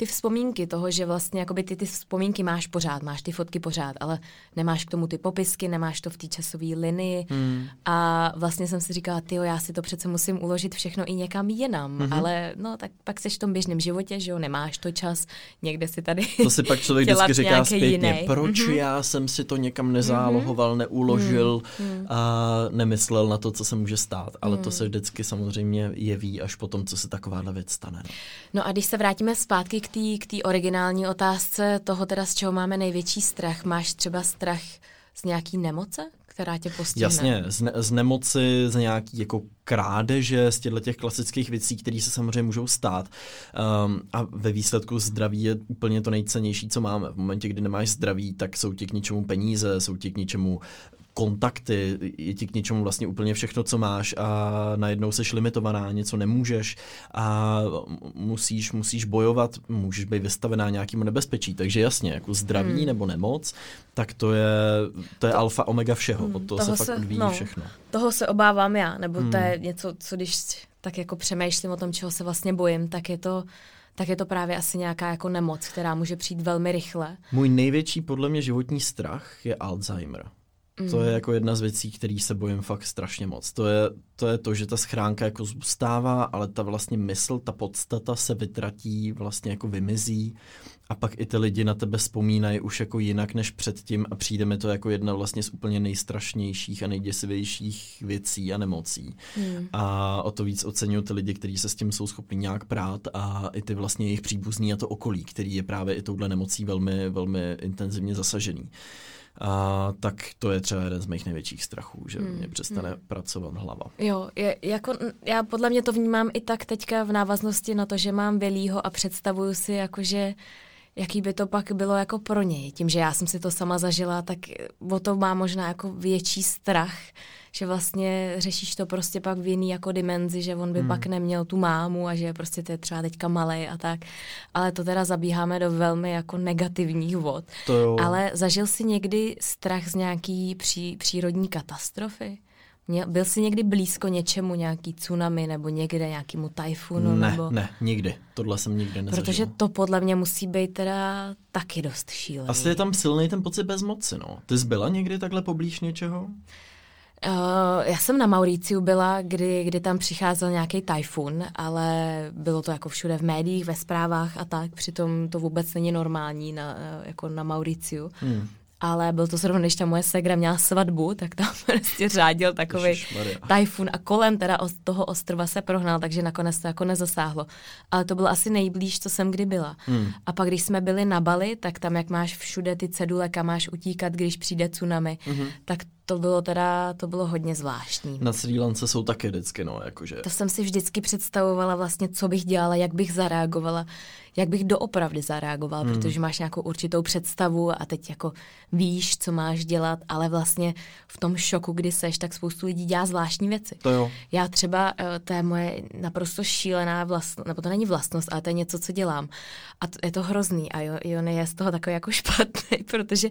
ty vzpomínky toho, že vlastně jakoby ty, ty vzpomínky máš pořád, máš ty fotky pořád, ale nemáš k tomu ty popisky, nemáš to v té časové linii hmm. a vlastně jsem si říkala, ty já si to přece musím uložit všechno i někam jinam, hmm. ale no tak pak seš v tom běžném životě, že jo, nemáš to čas, někde si tady To si pak člověk vždycky říká zpětně, jiný. proč mm-hmm. já jsem si to někam nezálohoval, mm-hmm. neuložil mm-hmm. a nemyslel na to, co se může stát, ale mm. to se vždycky samozřejmě jeví až po tom, co se takováhle věc stane. No. no a když se vrátíme zpátky k k té originální otázce toho teda, z čeho máme největší strach. Máš třeba strach z nějaký nemoce, která tě postihne? Jasně, z, ne, z nemoci, z nějaký jako krádeže, z těchto těch klasických věcí, které se samozřejmě můžou stát. Um, a ve výsledku zdraví je úplně to nejcennější, co máme. V momentě, kdy nemáš zdraví, tak jsou ti k ničemu peníze, jsou ti k ničemu kontakty, je ti k něčemu vlastně úplně všechno, co máš a najednou seš limitovaná, něco nemůžeš a musíš, musíš bojovat, můžeš být vystavená nějakému nebezpečí. Takže jasně, jako zdraví hmm. nebo nemoc, tak to je, to je to, alfa omega všeho, hmm, od toho, toho se, fakt odvíjí no, všechno. Toho se obávám já, nebo hmm. to je něco, co když tak jako přemýšlím o tom, čeho se vlastně bojím, tak je to tak je to právě asi nějaká jako nemoc, která může přijít velmi rychle. Můj největší podle mě životní strach je Alzheimer. To je mm. jako jedna z věcí, který se bojím fakt strašně moc. To je, to je to, že ta schránka jako zůstává, ale ta vlastně mysl, ta podstata se vytratí, vlastně jako vymizí a pak i ty lidi na tebe vzpomínají už jako jinak než předtím a přijde mi to jako jedna vlastně z úplně nejstrašnějších a nejděsivějších věcí a nemocí. Hmm. A o to víc oceňují ty lidi, kteří se s tím jsou schopni nějak prát a i ty vlastně jejich příbuzní a to okolí, který je právě i touhle nemocí velmi, velmi intenzivně zasažený a, tak to je třeba jeden z mých největších strachů, že hmm. mě přestane hmm. pracovat hlava. Jo, je, jako, já podle mě to vnímám i tak teďka v návaznosti na to, že mám Velího a představuju si jako, že jaký by to pak bylo jako pro něj. Tím, že já jsem si to sama zažila, tak o to má možná jako větší strach, že vlastně řešíš to prostě pak v jiný jako dimenzi, že on by hmm. pak neměl tu mámu a že prostě to je třeba teďka malej a tak. Ale to teda zabíháme do velmi jako negativních vod. To jo. Ale zažil jsi někdy strach z nějaký pří, přírodní katastrofy? Měl, byl jsi někdy blízko něčemu, nějaký tsunami nebo někde nějakému tajfunu? Ne, nebo... ne, nikdy. Tohle jsem nikdy nezažil. Protože to podle mě musí být teda taky dost šílený. Asi je tam silný ten pocit bezmoci, no. Ty jsi byla někdy takhle poblíž něčeho? Uh, já jsem na Mauriciu byla, kdy, kdy tam přicházel nějaký tajfun, ale bylo to jako všude v médiích, ve zprávách a tak, přitom to vůbec není normální na, jako na Mauriciu. Hmm ale byl to zrovna, když ta moje segra měla svatbu, tak tam prostě řádil takový tajfun a kolem teda toho ostrova se prohnal, takže nakonec to jako nezasáhlo. Ale to bylo asi nejblíž, co jsem kdy byla. Hmm. A pak, když jsme byli na Bali, tak tam, jak máš všude ty cedule, kam máš utíkat, když přijde tsunami, hmm. tak to bylo teda, to bylo hodně zvláštní. Na Sri Lance jsou taky vždycky, no, jakože. To jsem si vždycky představovala vlastně, co bych dělala, jak bych zareagovala. Jak bych doopravdy zareagoval, hmm. protože máš nějakou určitou představu a teď jako víš, co máš dělat, ale vlastně v tom šoku, kdy seš, tak spoustu lidí dělá zvláštní věci. To jo. Já třeba, eh, to je moje naprosto šílená vlastnost, nebo to není vlastnost, ale to je něco, co dělám. A to, je to hrozný a Jony je z toho takový jako špatný, protože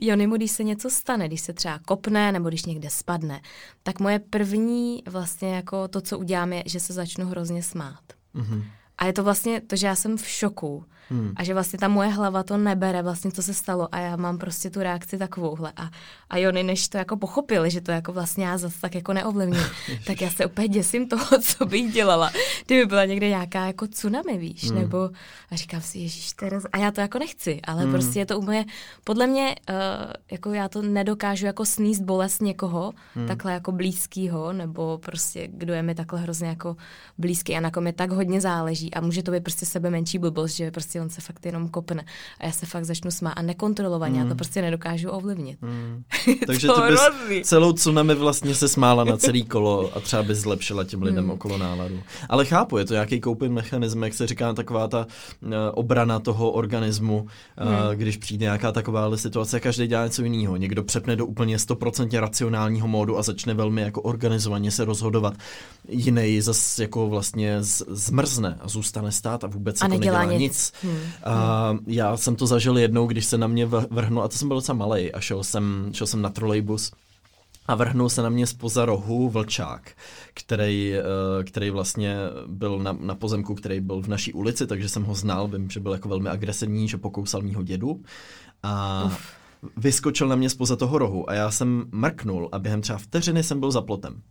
Jony mu, když se něco stane, když se třeba kopne nebo když někde spadne, tak moje první vlastně jako to, co udělám, je, že se začnu hrozně smát. Mm-hmm. A je to vlastně to, že já jsem v šoku Hmm. A že vlastně ta moje hlava to nebere vlastně, co se stalo a já mám prostě tu reakci takovouhle. A, a Jony, než to jako pochopili, že to jako vlastně já zase tak jako neovlivním, tak já se úplně děsím toho, co bych dělala. Kdyby byla někde nějaká jako tsunami, víš, hmm. nebo a říkám si, ježíš, teraz, a já to jako nechci, ale hmm. prostě je to úplně, podle mě, uh, jako já to nedokážu jako sníst bolest někoho, hmm. takhle jako blízkýho, nebo prostě kdo je mi takhle hrozně jako blízký a na kom je tak hodně záleží a může to být prostě sebe menší blbost, že prostě on se fakt jenom kopne. A já se fakt začnu smát a nekontrolovaně, mm. já to hmm. prostě nedokážu ovlivnit. Mm. Takže ty bys celou tsunami vlastně se smála na celý kolo a třeba bys zlepšila těm lidem mm. okolo náladu. Ale chápu, je to nějaký koupin mechanism, jak se říká, taková ta uh, obrana toho organismu, uh, mm. když přijde nějaká taková situace, každý dělá něco jiného. Někdo přepne do úplně 100% racionálního módu a začne velmi jako organizovaně se rozhodovat. Jiný zase jako vlastně zmrzne a zůstane stát a vůbec a jako nedělá, nedělá nic. nic. Hmm. A já jsem to zažil jednou, když se na mě vrhnul, a to jsem byl docela malý, a šel jsem, šel jsem na trolejbus a vrhnul se na mě spoza rohu vlčák, který, eh, který vlastně byl na, na pozemku, který byl v naší ulici, takže jsem ho znal, vím, že byl jako velmi agresivní, že pokousal mýho dědu a Uf. vyskočil na mě spoza toho rohu a já jsem mrknul a během třeba vteřiny jsem byl za plotem.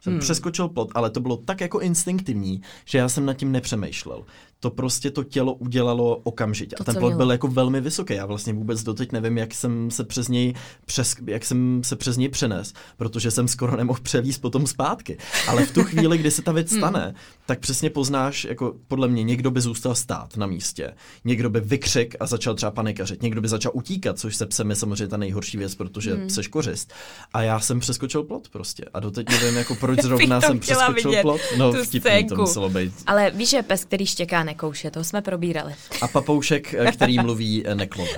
Jsem hmm. přeskočil plot, ale to bylo tak jako instinktivní, že já jsem nad tím nepřemýšlel to prostě to tělo udělalo okamžitě. To, a ten plot byl jako velmi vysoký. Já vlastně vůbec doteď nevím, jak jsem se přes něj, přes, jak jsem se přes něj přenes, protože jsem skoro nemohl převíst potom zpátky. Ale v tu chvíli, kdy se ta věc hmm. stane, hmm. tak přesně poznáš, jako podle mě někdo by zůstal stát na místě, někdo by vykřik a začal třeba panikařit, někdo by začal utíkat, což se psem je samozřejmě ta nejhorší věc, protože hmm. seš kořist. A já jsem přeskočil plot prostě. A doteď nevím, jako proč zrovna jsem přeskočil plot. No, vtipný to muselo být. Ale víš, že pes, který štěká, nekouše, to jsme probírali. A papoušek, eh, který mluví eh, neklone.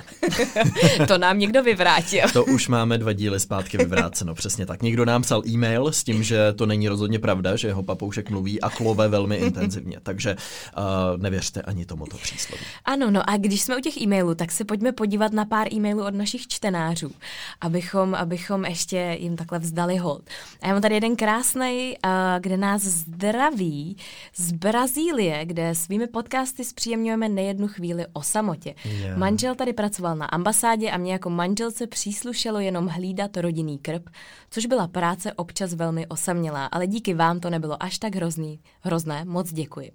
to nám někdo vyvrátil. to už máme dva díly zpátky vyvráceno, přesně tak. Někdo nám psal e-mail s tím, že to není rozhodně pravda, že jeho papoušek mluví a klove velmi intenzivně, takže uh, nevěřte ani tomuto přísloví. Ano, no a když jsme u těch e-mailů, tak se pojďme podívat na pár e-mailů od našich čtenářů, abychom, abychom ještě jim takhle vzdali hold. A já mám tady jeden krásný, uh, kde nás zdraví z Brazílie, kde svými podcasty zpříjemňujeme nejednu chvíli o samotě. Yeah. Manžel tady pracoval na ambasádě a mě jako manželce příslušelo jenom hlídat rodinný krb, což byla práce občas velmi osamělá, ale díky vám to nebylo až tak hrozný. Hrozné, moc děkuji.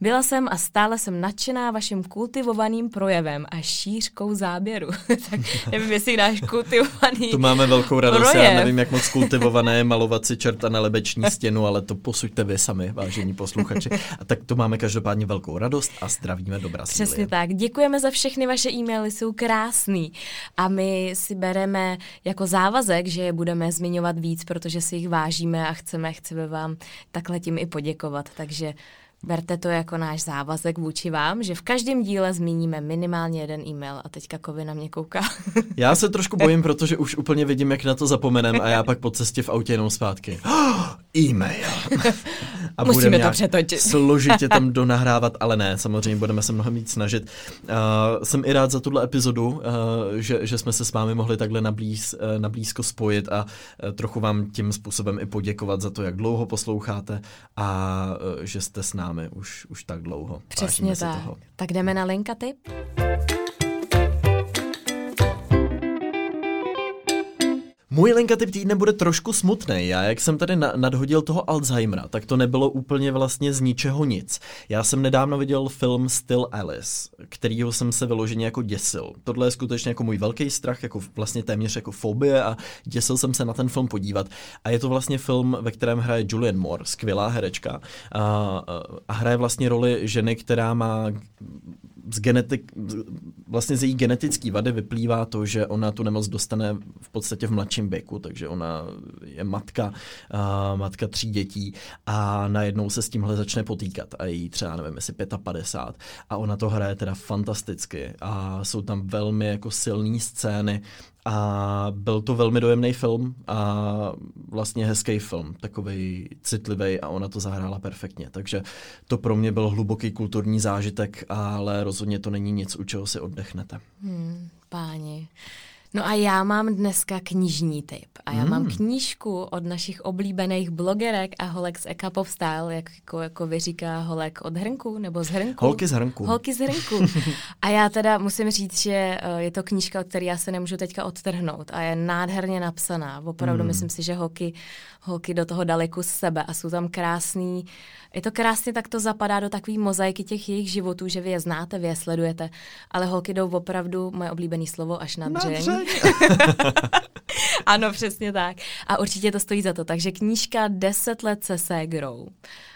Byla jsem a stále jsem nadšená vaším kultivovaným projevem a šířkou záběru. tak nevím, jestli náš kultivovaný Tu máme velkou radost, projev. já nevím, jak moc kultivované je malovat si čerta na lebeční stěnu, ale to posuďte vy sami, vážení posluchači. A tak to máme každopádně velkou radost a zdravíme do Brazílie. Přesně tak. Děkujeme za všechny vaše e-maily, jsou krásný. A my si bereme jako závazek, že je budeme zmiňovat víc, protože si jich vážíme a chceme, chceme vám takhle tím i poděkovat. Takže Berte to jako náš závazek vůči vám, že v každém díle zmíníme minimálně jeden e-mail a teďka Kovy na mě kouká. Já se trošku bojím, protože už úplně vidím, jak na to zapomenem a já pak po cestě v autě jenom zpátky. Oh, e-mail. A Musíme to přetočit. složitě tam donahrávat, ale ne, samozřejmě budeme se mnohem víc snažit. Uh, jsem i rád za tuhle epizodu, uh, že, že jsme se s vámi mohli takhle nablíz, uh, nablízko spojit a uh, trochu vám tím způsobem i poděkovat za to, jak dlouho posloucháte a uh, že jste s námi známe už, už tak dlouho. Přesně tak. Toho. Tak jdeme na linka tip. Můj linkatyp týdne bude trošku smutný. Já, jak jsem tady na- nadhodil toho Alzheimera, tak to nebylo úplně vlastně z ničeho nic. Já jsem nedávno viděl film Still Alice, kterýho jsem se vyloženě jako děsil. Tohle je skutečně jako můj velký strach, jako vlastně téměř jako fobie a děsil jsem se na ten film podívat. A je to vlastně film, ve kterém hraje Julian Moore, skvělá herečka. A, a hraje vlastně roli ženy, která má z genetik, vlastně z její genetické vady vyplývá to, že ona tu nemoc dostane v podstatě v mladším věku, takže ona je matka, uh, matka tří dětí a najednou se s tímhle začne potýkat a jí třeba, nevím, jestli 55 a ona to hraje teda fantasticky a jsou tam velmi jako silné scény a byl to velmi dojemný film a vlastně hezký film, takový citlivý a ona to zahrála perfektně. Takže to pro mě byl hluboký kulturní zážitek, ale rozhodně to není nic, u čeho si oddechnete. Hmm, páni. No a já mám dneska knižní tip. A já mm. mám hmm. knížku od našich oblíbených blogerek a holek z Eka Pop Style, jak, jako, jako vyříká holek od hrnku, nebo z hrnku. Holky z hrnku. Holky z hrnku. a já teda musím říct, že eh, je to knížka, od které já se nemůžu teďka odtrhnout a je nádherně napsaná. Opravdu mm. myslím si, že holky, holky do toho dali kus sebe a jsou tam krásný je to krásně, tak to zapadá do takové mozaiky těch jejich životů, že vy je znáte, vy je sledujete, ale holky jdou opravdu, moje oblíbené slovo, až na dřeň. Ano, přesně tak. A určitě to stojí za to. Takže knížka 10 let se ségrou.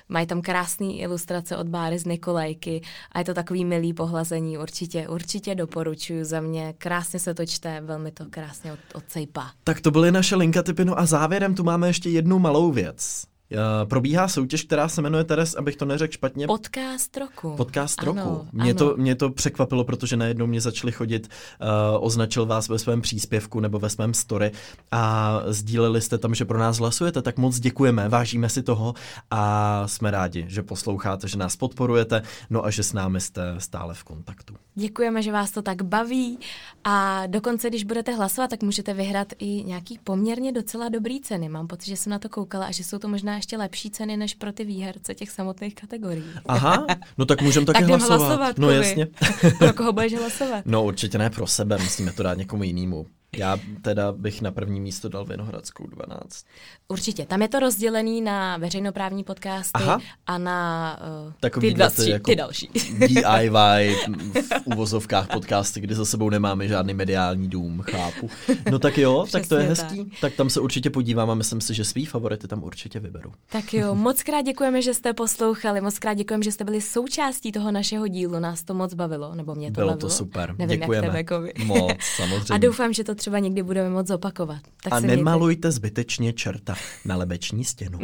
Mají tam krásné ilustrace od Báry z Nikolajky a je to takový milý pohlazení. Určitě, určitě doporučuji za mě. Krásně se to čte, velmi to krásně od, odsejpá. Tak to byly naše linka typy. No a závěrem tu máme ještě jednu malou věc. Uh, probíhá soutěž, která se jmenuje Teres, abych to neřekl špatně. Podcast roku. Podcast ano, roku. Mě, ano. To, mě to překvapilo, protože najednou mě začali chodit, uh, označil vás ve svém příspěvku nebo ve svém story a sdíleli jste tam, že pro nás hlasujete, tak moc děkujeme, vážíme si toho a jsme rádi, že posloucháte, že nás podporujete, no a že s námi jste stále v kontaktu. Děkujeme, že vás to tak baví a dokonce, když budete hlasovat, tak můžete vyhrát i nějaký poměrně docela dobrý ceny. Mám pocit, že jsem na to koukala a že jsou to možná ještě lepší ceny než pro ty výherce těch samotných kategorií. Aha, no tak můžeme taky tak hlasovat. hlasovat. No jasně. pro koho budeš hlasovat? No určitě ne pro sebe, musíme to dát někomu jinému. Já teda bych na první místo dal Vinohradskou 12. Určitě. Tam je to rozdělený na veřejnoprávní podcasty Aha. a na uh, Takový ty, další, jako ty další. DIY v uvozovkách podcasty, kdy za sebou nemáme žádný mediální dům, chápu. No tak jo, tak to je hezký. Tak. tak tam se určitě podívám a myslím si, že svý favority tam určitě vyberu. Tak jo, moc krát děkujeme, že jste poslouchali, moc krát děkujeme, že jste byli součástí toho našeho dílu. Nás to moc bavilo, nebo mě to Bylo bavilo. to super. Nevím, děkujeme. Jak tebe, moc, samozřejmě. A doufám, že to třeba někdy budeme moc zopakovat. Tak a nemalujte mějte. zbytečně čerta na lebeční stěnu.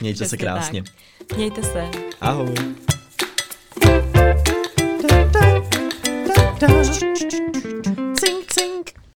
Mějte Přesně se krásně. Tak. Mějte se. Ahoj. Sing